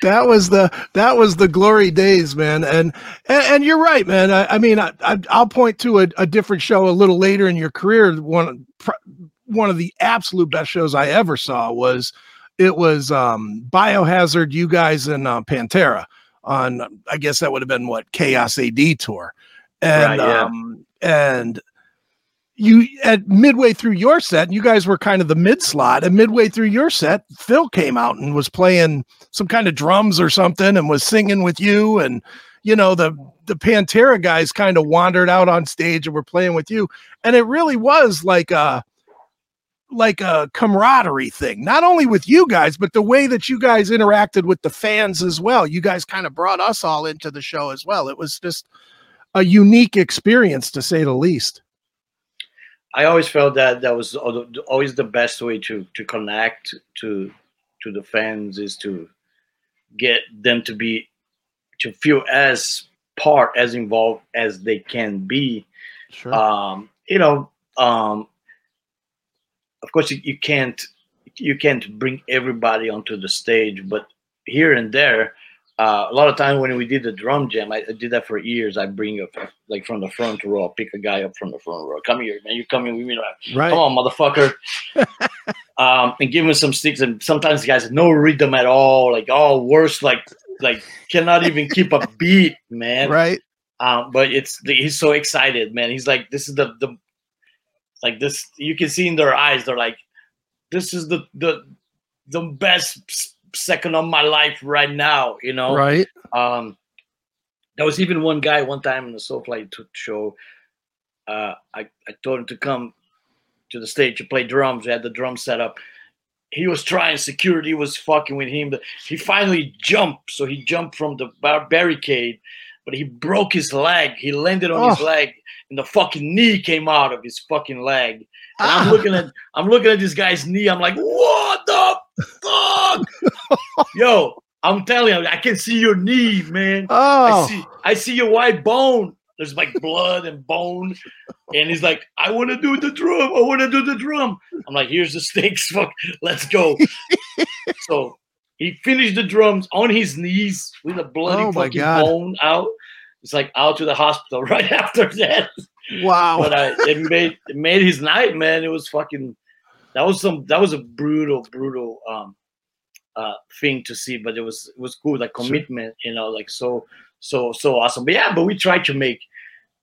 that was the that was the glory days, man. And and, and you're right, man. I, I mean, I, I, I'll point to a, a different show a little later in your career. One one of the absolute best shows I ever saw was it was um, Biohazard, you guys, and uh, Pantera on. I guess that would have been what Chaos AD tour, and Right, yeah. um, and you at midway through your set, you guys were kind of the mid slot, and midway through your set, Phil came out and was playing some kind of drums or something and was singing with you and you know the the Pantera guys kind of wandered out on stage and were playing with you and it really was like a like a camaraderie thing not only with you guys but the way that you guys interacted with the fans as well. You guys kind of brought us all into the show as well. It was just a unique experience to say the least. I always felt that that was always the best way to to connect to to the fans is to get them to be to feel as part as involved as they can be. Sure. Um, you know, um, of course, you, you can't you can't bring everybody onto the stage, but here and there, uh, a lot of time when we did the drum jam, I, I did that for years. I bring up like from the front row, I'll pick a guy up from the front row. Come here, man. You're coming with me? Like, Right. Come on, motherfucker. um, and give him some sticks. And sometimes guys no rhythm at all. Like, oh, worse, like, like cannot even keep a beat, man. Right. Um, but it's he's so excited, man. He's like, this is the the like this. You can see in their eyes, they're like, this is the the the best second of my life right now. You know, Right. um, there was even one guy one time in the Soulfly show. Uh, I, I told him to come to the stage to play drums. We had the drum set up. He was trying. Security was fucking with him. But he finally jumped. So he jumped from the bar- barricade, but he broke his leg. He landed on his Oh. leg, and the fucking knee came out of his fucking leg. And Ah. I'm looking at I'm looking at this guy's knee. I'm like, what the fuck? Yo, I'm telling you, I can see your knee, man. Oh. I see I see your white bone. There's like blood and bone. And he's like, I want to do the drum. I want to do the drum. I'm like, here's the sticks. Fuck, let's go. so he finished the drums on his knees with a bloody Oh fucking God. bone out. It's like out to the hospital right after that. Wow. But uh, it made it made his night, man. It was fucking that was some that was a brutal, brutal um uh thing to see, but it was it was cool, like Sure. commitment, you know, like so so so awesome. But yeah, but we tried to make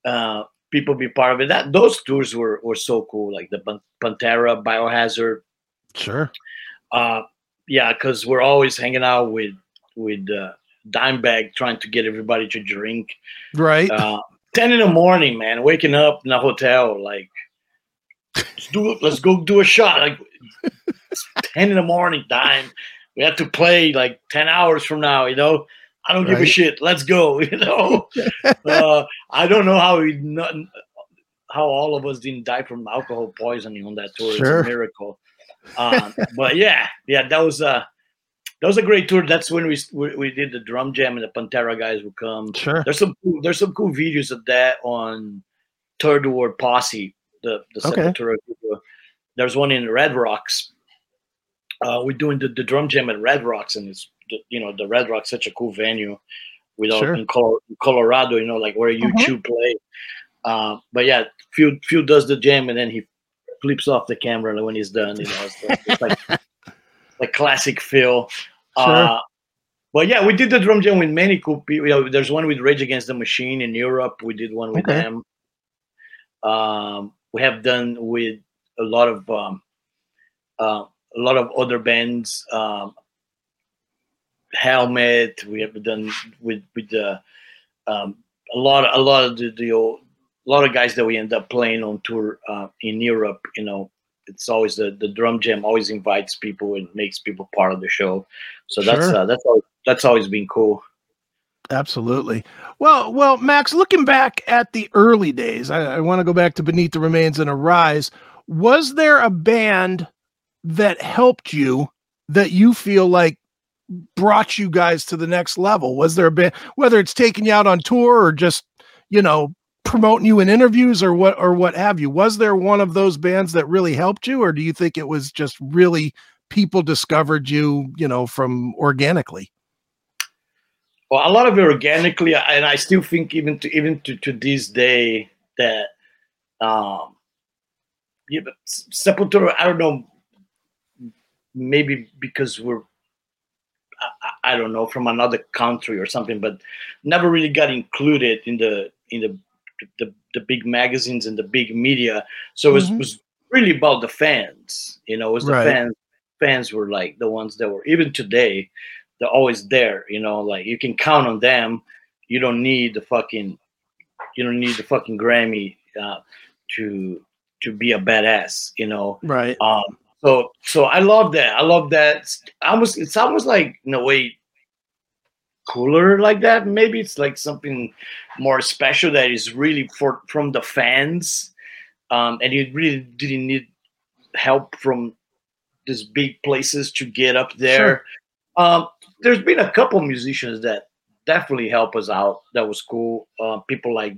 uh people be part of it. That those tours were were so cool, like the Pantera, Biohazard, Sure. uh yeah, because we're always hanging out with with uh Dimebag trying to get everybody to drink Right. uh, 10 in the morning, man, waking up in a hotel, like, let's do it, let's go do a shot. Like, it's 10 in the morning, dime. We have to play like 10 hours from now, you know? I don't give a shit. Let's go, you know? uh, I don't know how we not, how all of us didn't die from alcohol poisoning on that tour. Sure. It's a miracle. Um, but yeah, yeah, that was uh that was a great tour. That's when we we, we did the drum jam and the Pantera guys would come. Sure. There's some cool, there's some cool videos of that on Third World Posse, the the Okay. Sepultura. There's one in Red Rocks. Uh, we're doing the, the drum jam at Red Rocks, and it's the, you know the Red Rocks such a cool venue, with all Sure. in Colo- Colorado, you know, like where you Mhm. two play. Uh, but yeah, Phil Phil does the jam, and then he flips off the camera when he's done. You know, it's like, it's like, like classic Phil. Uh, but yeah, we did the drum jam with many cool people. You know, there's one with Rage Against the Machine in Europe. We did one with Okay. them. Um, we have done with a lot of um, uh, a lot of other bands. Um, Helmet. We have done with with the um, a lot a lot of the, the old, a lot of guys that we end up playing on tour uh, in Europe. You know, it's always the, the drum jam always invites people and makes people part of the show. So that's Sure. uh, that's always, that's always been cool. Absolutely. Well, well, Max, looking back at the early days, I, I want to go back to Beneath the Remains and Arise. Was there a band that helped you that you feel like brought you guys to the next level? Was there a band, whether it's taking you out on tour or just, you know, promoting you in interviews or what or what have you? Was there one of those bands that really helped you, or do you think it was just really people discovered you, you know, from organically? Well, a lot of it organically, and I still think even to even to, to this day that um yeah, but Sepultura, I don't know, maybe because we're I, I I don't know from another country or something, but never really got included in the in the the, the big magazines and the big media. So it was, Mhm. was really about the fans. You know, it was the Right. fans. Fans were like the ones that were even today. They're always there. You know, like you can count on them. You don't need the fucking. You don't need the fucking Grammy uh, to to be a badass. You know. Right. Um, so so I love that. I love that. It's almost it's almost like in a way cooler like that. Maybe it's like something more special that is really for from the fans. Um, and you really didn't need help from these big places to get up there. Um, there's been a couple musicians that definitely help us out. That was cool. Uh, people like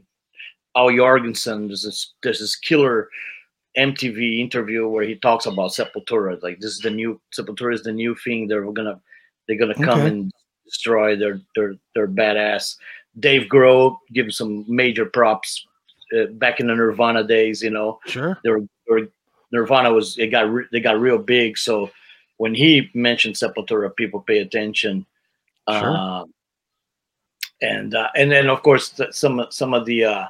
Al Jourgensen. There's this there's this killer MTV interview where he talks about Sepultura. Like this is the new Sepultura is the new thing. They're gonna they're gonna come and destroy. They're they're they're badass. Dave Grohl, give him some major props. Uh, back in the Nirvana days, you know, Sure. they were, they were- Nirvana was it got re, they got real big. So when he mentioned Sepultura, people pay attention. Sure. Um, and uh, and then of course th- some some of the uh,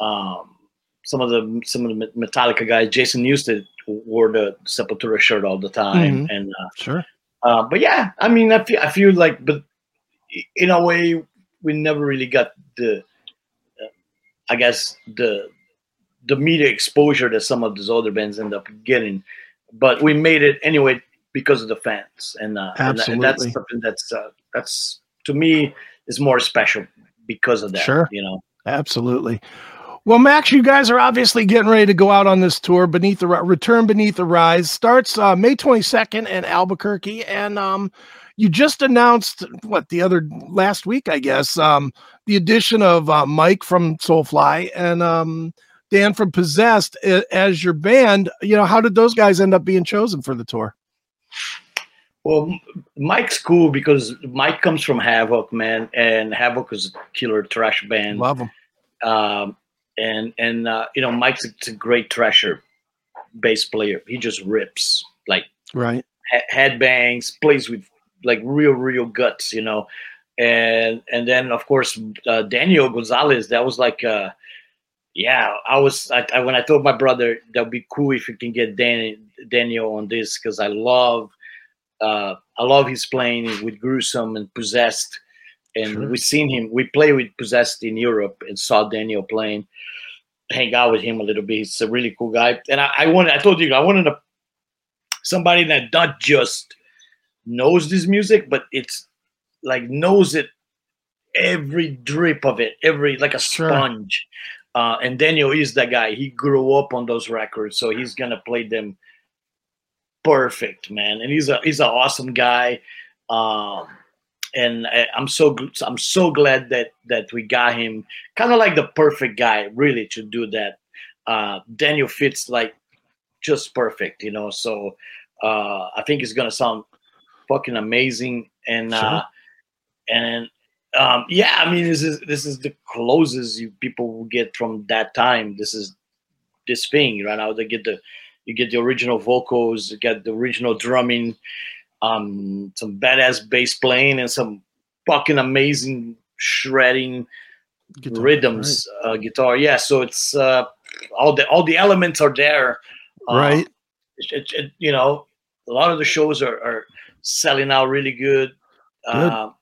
um, some of the some of the Metallica guys, Jason Newsted wore the Sepultura shirt all the time, Mhm. and uh, Sure. Uh, but yeah, I mean, I feel, I feel like, but in a way, we never really got the, uh, I guess the, the media exposure that some of those other bands end up getting, but we made it anyway because of the fans, and, uh, and that's something that's uh, that's to me is more special because of that. Sure. you know. Absolutely. Well, Max, you guys are obviously getting ready to go out on this tour. Beneath the Return Beneath the Rise starts uh, May 22nd in Albuquerque, and um, you just announced what the other last week, I guess, um, the addition of uh, Mike from Soulfly and um, Dan from Possessed as your band. You know, how did those guys end up being chosen for the tour? Well, Mike's cool because Mike comes from Havok, man, and Havok is a killer trash band. Love them. um, and and uh, you know Mike's a, a great thrasher bass player. He just rips like Right. he- headbangs, plays with like real real guts, you know. And and then of course uh, Daniel Gonzalez. That was like uh, yeah. I was I, I when I told my brother that would be cool if you can get Dan, Daniel on this because I love uh, I love his playing with Gruesome and Possessed and Sure. we seen him. We play with Possessed in Europe and saw Daniel playing. Hang out with him a little bit. He's a really cool guy. And I, I wanted, I told you, I wanted a, somebody that not just knows this music, but it's like knows it every drip of it, every like a Sure. sponge. Uh, and Daniel is that guy. He grew up on those records, so he's gonna play them perfect, man. And he's a he's an awesome guy. Um, and I, I'm so I'm so glad that that we got him. Kind of like the perfect guy, really, to do that. Uh, Daniel fits like just perfect, you know. So uh, I think it's gonna sound fucking amazing. And uh, and um, yeah, I mean, this is this is the closest you people will get from that time. This is this thing right now. They get the you get the original vocals, you get the original drumming, um, some badass bass playing, and some fucking amazing shredding Guitar, rhythms uh, guitar. Yeah, so it's uh, all the all the elements are there. Um, Right. it, it, it- you know, a lot of the shows are, are selling out really good. Good. Um,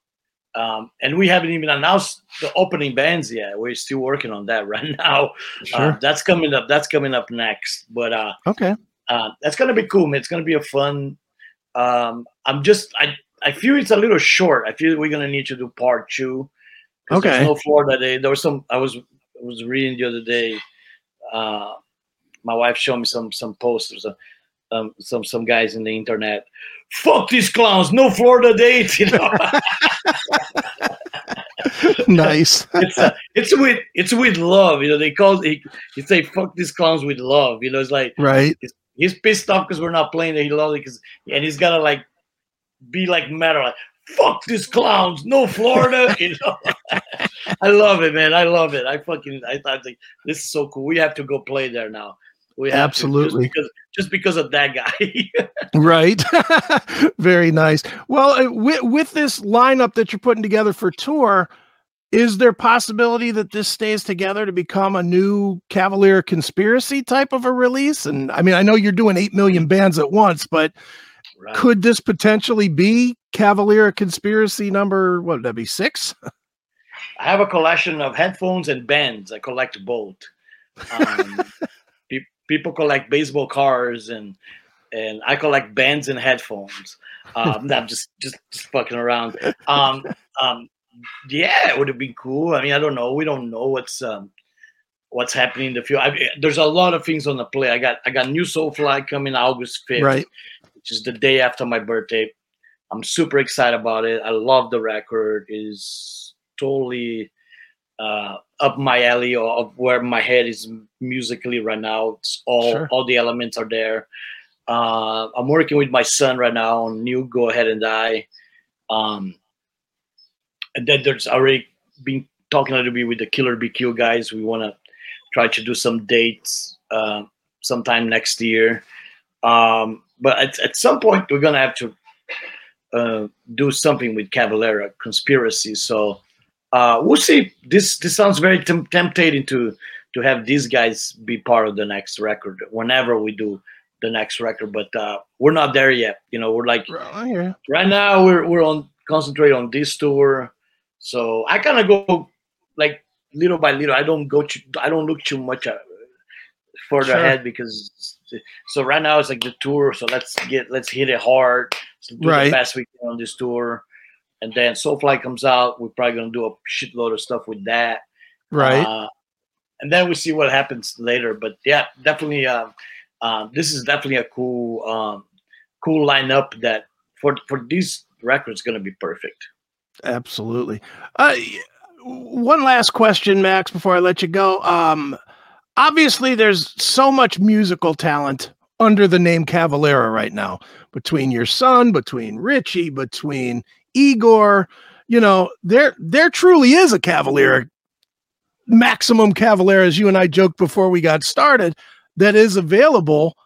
um, and we haven't even announced the opening bands yet. We're still working on that right now. Sure. Uh, that's coming up. That's coming up next. But uh, okay. uh, that's gonna be cool, man. It's gonna be a fun. Um, I'm just I I feel it's a little short. I feel we're gonna need to do part two. Okay. no Florida Day. There was some. I was I was reading the other day. Uh, my wife showed me some some posters. Uh, um, some some guys in the internet. Fuck these clowns! No Florida date. You know, nice. it's uh, it's with it's with love. You know, they call he, he say fuck these clowns with love. You know, it's like right. He's pissed off because we're not playing it. He loves it 'cause- and he's gotta like be like metal, like fuck these clowns, no Florida. you know, I love it, man. I love it. I fucking I thought like this is so cool. We have to go play there now. We have to, Absolutely. just because just because of that guy. Right. Very nice. Well, uh, with, with this lineup that you're putting together for tour, is there possibility that this stays together to become a new Cavalera Conspiracy type of a release? And I mean, I know you're doing 8 million bands at once, but Right. could this potentially be Cavalera Conspiracy number, what would that be, six? I have a collection of headphones and bands. I collect both. Um, pe- people collect baseball cards and and I collect bands and headphones. Um, I'm just, just just fucking around. Um, um, yeah, it would have been cool. I mean, I don't know. We don't know what's um, what's happening in the future. I, there's a lot of things on the play. I got I got new Soulfly coming August 5th, Right. which is the day after my birthday. I'm super excited about it. I love the record. It is totally uh, up my alley or of where my head is musically right now. It's all Sure. all the elements are there. Uh, I'm working with my son right now on new Go Ahead and Die. Um, and then there's already been talking a little bit with the Killer Be Killed guys. We want to try to do some dates uh, sometime next year. Um, but at, at some point, we're gonna have to uh, do something with Cavalera conspiracy. So uh, we'll see. This this sounds very tem- tempting to to have these guys be part of the next record whenever we do the next record. But uh, we're not there yet. You know, we're like Right. right now we're we're on concentrate on this tour. So I kind of go like little by little. I don't go. Too, I don't look too much uh, further Sure. ahead because so right now it's like the tour. So let's get let's hit it hard. Let's do Right. the best we can on this tour. And then Soulfly comes out. We're probably gonna do a shitload of stuff with that. Right. Uh, and then we see what happens later. But yeah, definitely. Um, uh, this is definitely a cool, um, cool lineup that for for these records going to be perfect. Absolutely. Uh, one last question, Max, before I let you go. Um, obviously, there's so much musical talent under the name Cavalera right now between your son, between Richie, between Iggor. You know, there there truly is a Cavalera, maximum Cavalera, as you and I joked before we got started, that is available.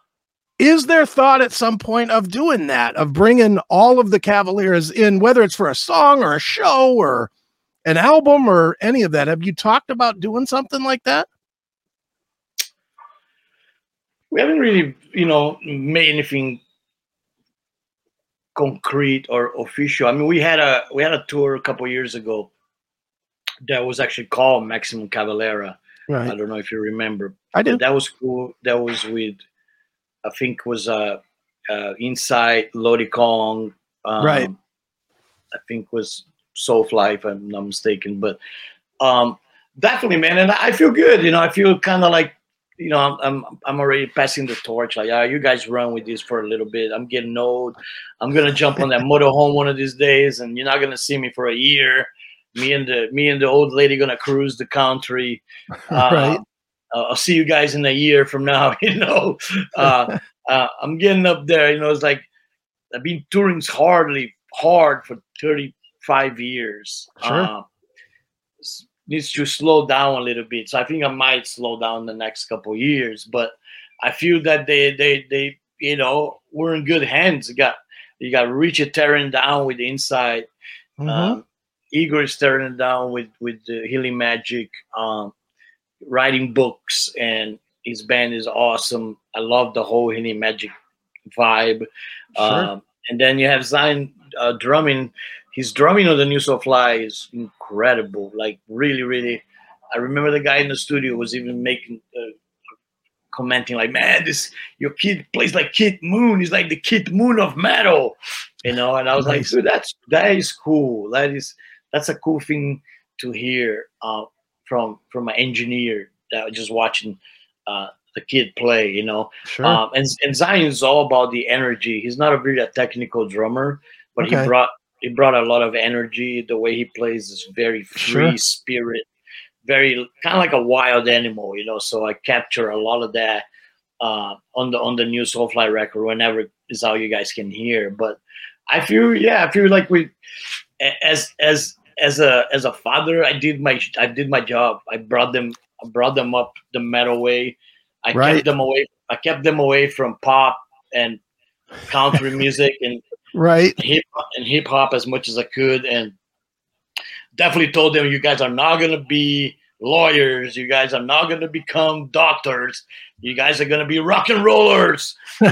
Is there thought at some point of doing that, of bringing all of the Cavaleras in, whether it's for a song or a show or an album or any of that? Have you talked about doing something like that? We haven't really, you know, made anything concrete or official. I mean, we had a we had a tour a couple years ago that was actually called Maximum Cavalera. I don't know if you remember. I do. That was cool. That was with, I think was uh, uh Incite Lody Kong. Um, Right. I think was Soulfly, if I'm not mistaken. But um, definitely, man, and I feel good. You know, I feel kind of like, you know, I'm, I'm I'm already passing the torch. Like, yeah, you guys run with this for a little bit. I'm getting old. I'm gonna jump on that motorhome one of these days, and you're not gonna see me for a year. Me and the me and the old lady gonna cruise the country. Uh, Right. I'll see you guys in a year from now. You know, uh, uh, I'm getting up there. You know, it's like I've been touring hardly hard for 35 years. Sure. Uh, needs to slow down a little bit. So I think I might slow down the next couple of years. But I feel that they they they you know we're in good hands. You got you got Richard tearing down with the Incite. Mhm. Um, Iggor is tearing down with with the healing magic, um, writing books, and his band is awesome. I love the whole healing magic vibe. Um, and then you have Zyon uh, drumming. His drumming on the New Soulfly is incredible. Like really, really. I remember the guy in the studio was even making. Uh, commenting like man this your kid plays like Keith Moon he's like the Keith Moon of metal you know and i was Nice. like dude that's that is cool that is that's a cool thing to hear uh, from from an engineer that was just watching uh, the kid play you know Sure. um, and, and Zyon is all about the energy. He's not a really technical drummer, but Okay. he brought he brought a lot of energy. The way he plays is very free Sure. spirit, very kind of like a wild animal, you know. So I capture a lot of that uh, on the on the new Soulfly record whenever is how you guys can hear. But I feel yeah, I feel like we as as as a as a father, I did my I did my job. I brought them I brought them up the metal way. I Right. kept them away. I kept them away from pop and country music and right. hip and hip hop as much as I could, and definitely told them, "You guys are not gonna be lawyers. You guys are not gonna become doctors. You guys are gonna be rock and rollers."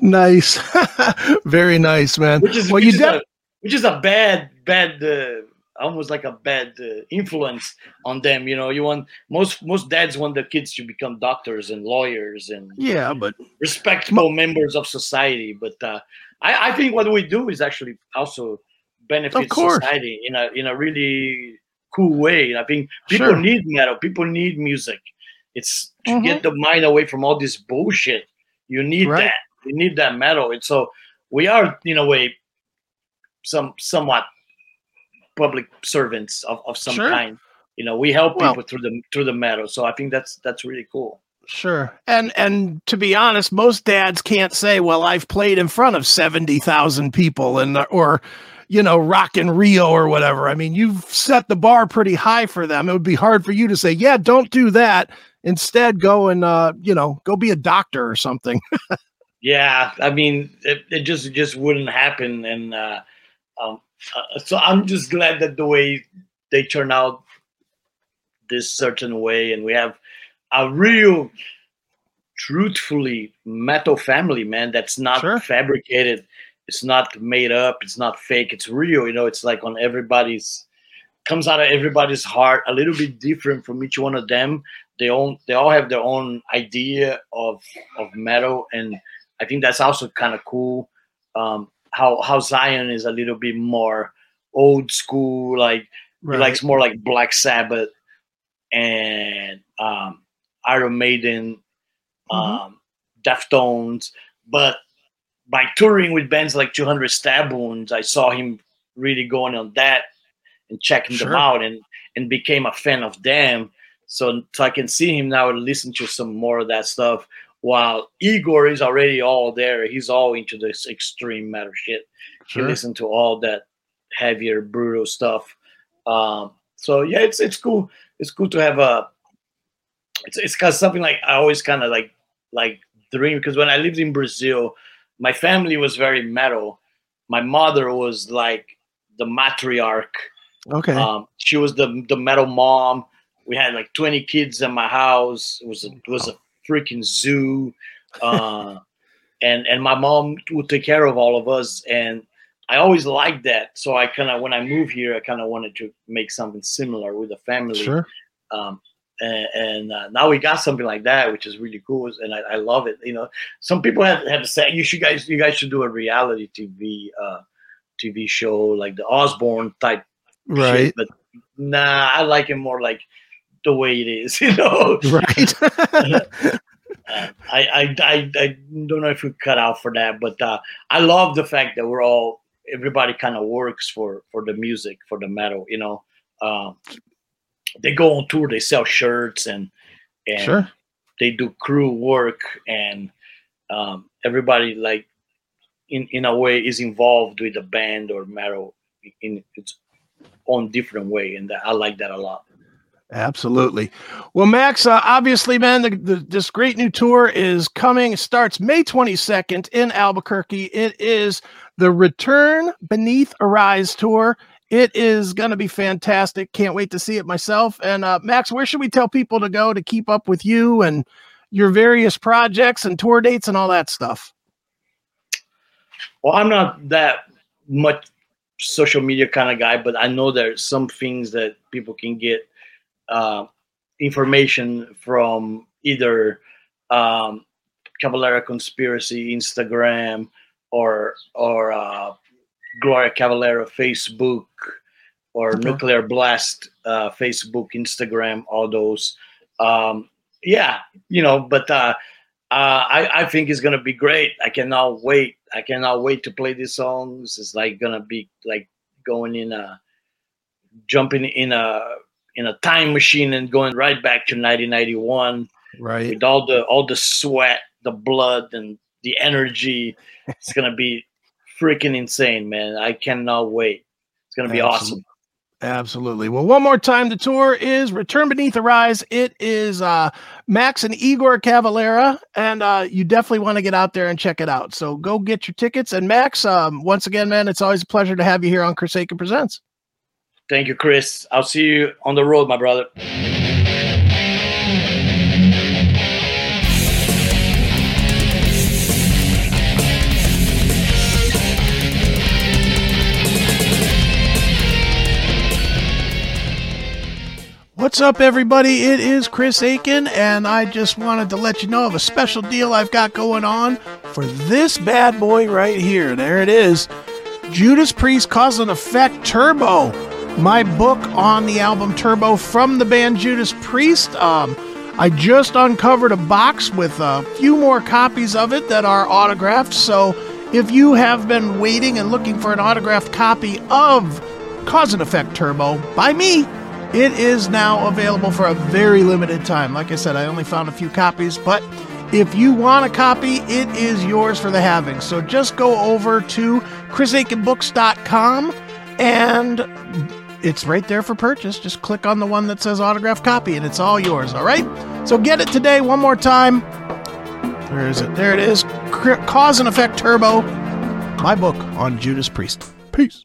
Nice. Very nice, man. Which is well, you a, which is a bad bad. Uh, almost like a bad uh, influence on them you know you want most most dads want their kids to become doctors and lawyers and yeah, but respectable members of society. But uh, I, I think what we do is actually also benefit society in a in a really cool way. I think people Sure. need metal. People need music. It's to Mhm. get the mind away from all this bullshit. You need Right. that. You need that metal. And so we are, in a way, some somewhat public servants of, of some Sure. kind. You know, we help Well- people through the through the metal. So I think that's that's really cool. Sure. And and to be honest, most dads can't say, "Well, I've played in front of 70,000 people and or you know, Rock in Rio or whatever. I mean, you've set the bar pretty high for them. It would be hard for you to say, yeah, don't do that. Instead, go and, uh, you know, go be a doctor or something. yeah. I mean, it, it just, it just wouldn't happen. And, uh, um, uh, so I'm just glad that the way they turn out this certain way and we have a real truthfully metal family man that's not Sure. fabricated. It's not made up. It's not fake. It's real you know it's like on everybody's comes out of everybody's heart a little bit different from each one of them. They all they all have their own idea of of metal and i think that's also kind of cool. Um how how Zyon is a little bit more old school like he likes more like Black Sabbath and um, Iron Maiden, um, Deftones. But by touring with bands like 200 Stab Wounds, I saw him really going on that and checking Sure. them out and, and became a fan of them. So, so I can see him now and listen to some more of that stuff. While Igor is already all there, he's all into this extreme metal shit Sure. you listen to all that heavier, brutal stuff. Um, so yeah, it's it's cool. It's cool to have a. It's it's got something like I always kind of like like dream because when I lived in Brazil, my family was very metal. My mother was like the matriarch. Okay. Um, she was the the metal mom. We had like 20 kids in my house. It was a, it was a freaking zoo. Uh, and and my mom would take care of all of us and I always liked that. So I kind of when I moved here, I kind of wanted to make something similar with the family. sure. Um, and and uh, now we got something like that, which is really cool, and I, I love it. You know, some people have, have said you should guys you guys should do a reality TV uh, TV show like the Osbourne type shit, Right. but nah, I like it more like the way it is, you know. Right. Uh, I, I I I don't know if we cut out for that, but uh, I love the fact that we're all everybody kind of works for for the music for the metal. You know, um, they go on tour, they sell shirts, and and sure. they do crew work, and um, everybody like in in a way is involved with the band or metal in its own different way, and that, I like that a lot. Absolutely. Well, Max, uh, obviously, man, the, the, this great new tour is coming. It starts May 22nd in Albuquerque. It is the Return Beneath Arise tour. It is going to be fantastic. Can't wait to see it myself. And uh, Max, where should we tell people to go to keep up with you and your various projects and tour dates and all that stuff? Well, I'm not that much social media kind of guy, but I know there's some things that people can get uh, information from either um, Cavalera Conspiracy Instagram or or uh, Gloria Cavalera Facebook or Okay. Nuclear Blast uh, Facebook, Instagram, all those. Um, yeah, you know, but uh, uh, I, I think it's gonna be great. I cannot wait. I cannot wait to play these songs. It's like gonna be like going in a jumping in a in a time machine and going right back to 1991 Right. with all the all the sweat, the blood, and the energy. It's gonna be freaking insane, man. I cannot wait. It's gonna be Absolutely. awesome. Absolutely. Well, one more time, the tour is Return Beneath the Rise. It is uh, Max and Iggor Cavalera, and uh, you definitely want to get out there and check it out. So go get your tickets. And Max, um, once again, man, it's always a pleasure to have you here on Chris Akin Presents. Thank you, Chris. I'll see you on the road, my brother. What's up, everybody? It is Chris Akin, and I just wanted to let you know of a special deal I've got going on for this bad boy right here. There it is Judas Priest Cause and Effect Turbo, my book on the album Turbo from the band Judas Priest. Um, I just uncovered a box with a few more copies of it that are autographed. So if you have been waiting and looking for an autographed copy of Cause and Effect Turbo by me, it is now available for a very limited time. Like I said, I only found a few copies, but If you want a copy, it is yours for the having. So just go over to chrisakinbooks.com and it's right there for purchase. Just click on the one that says autograph copy and it's all yours, all right? So get it today one more time. Where is it? There it is. Cause and Effect Turbo, my book on Judas Priest. Peace.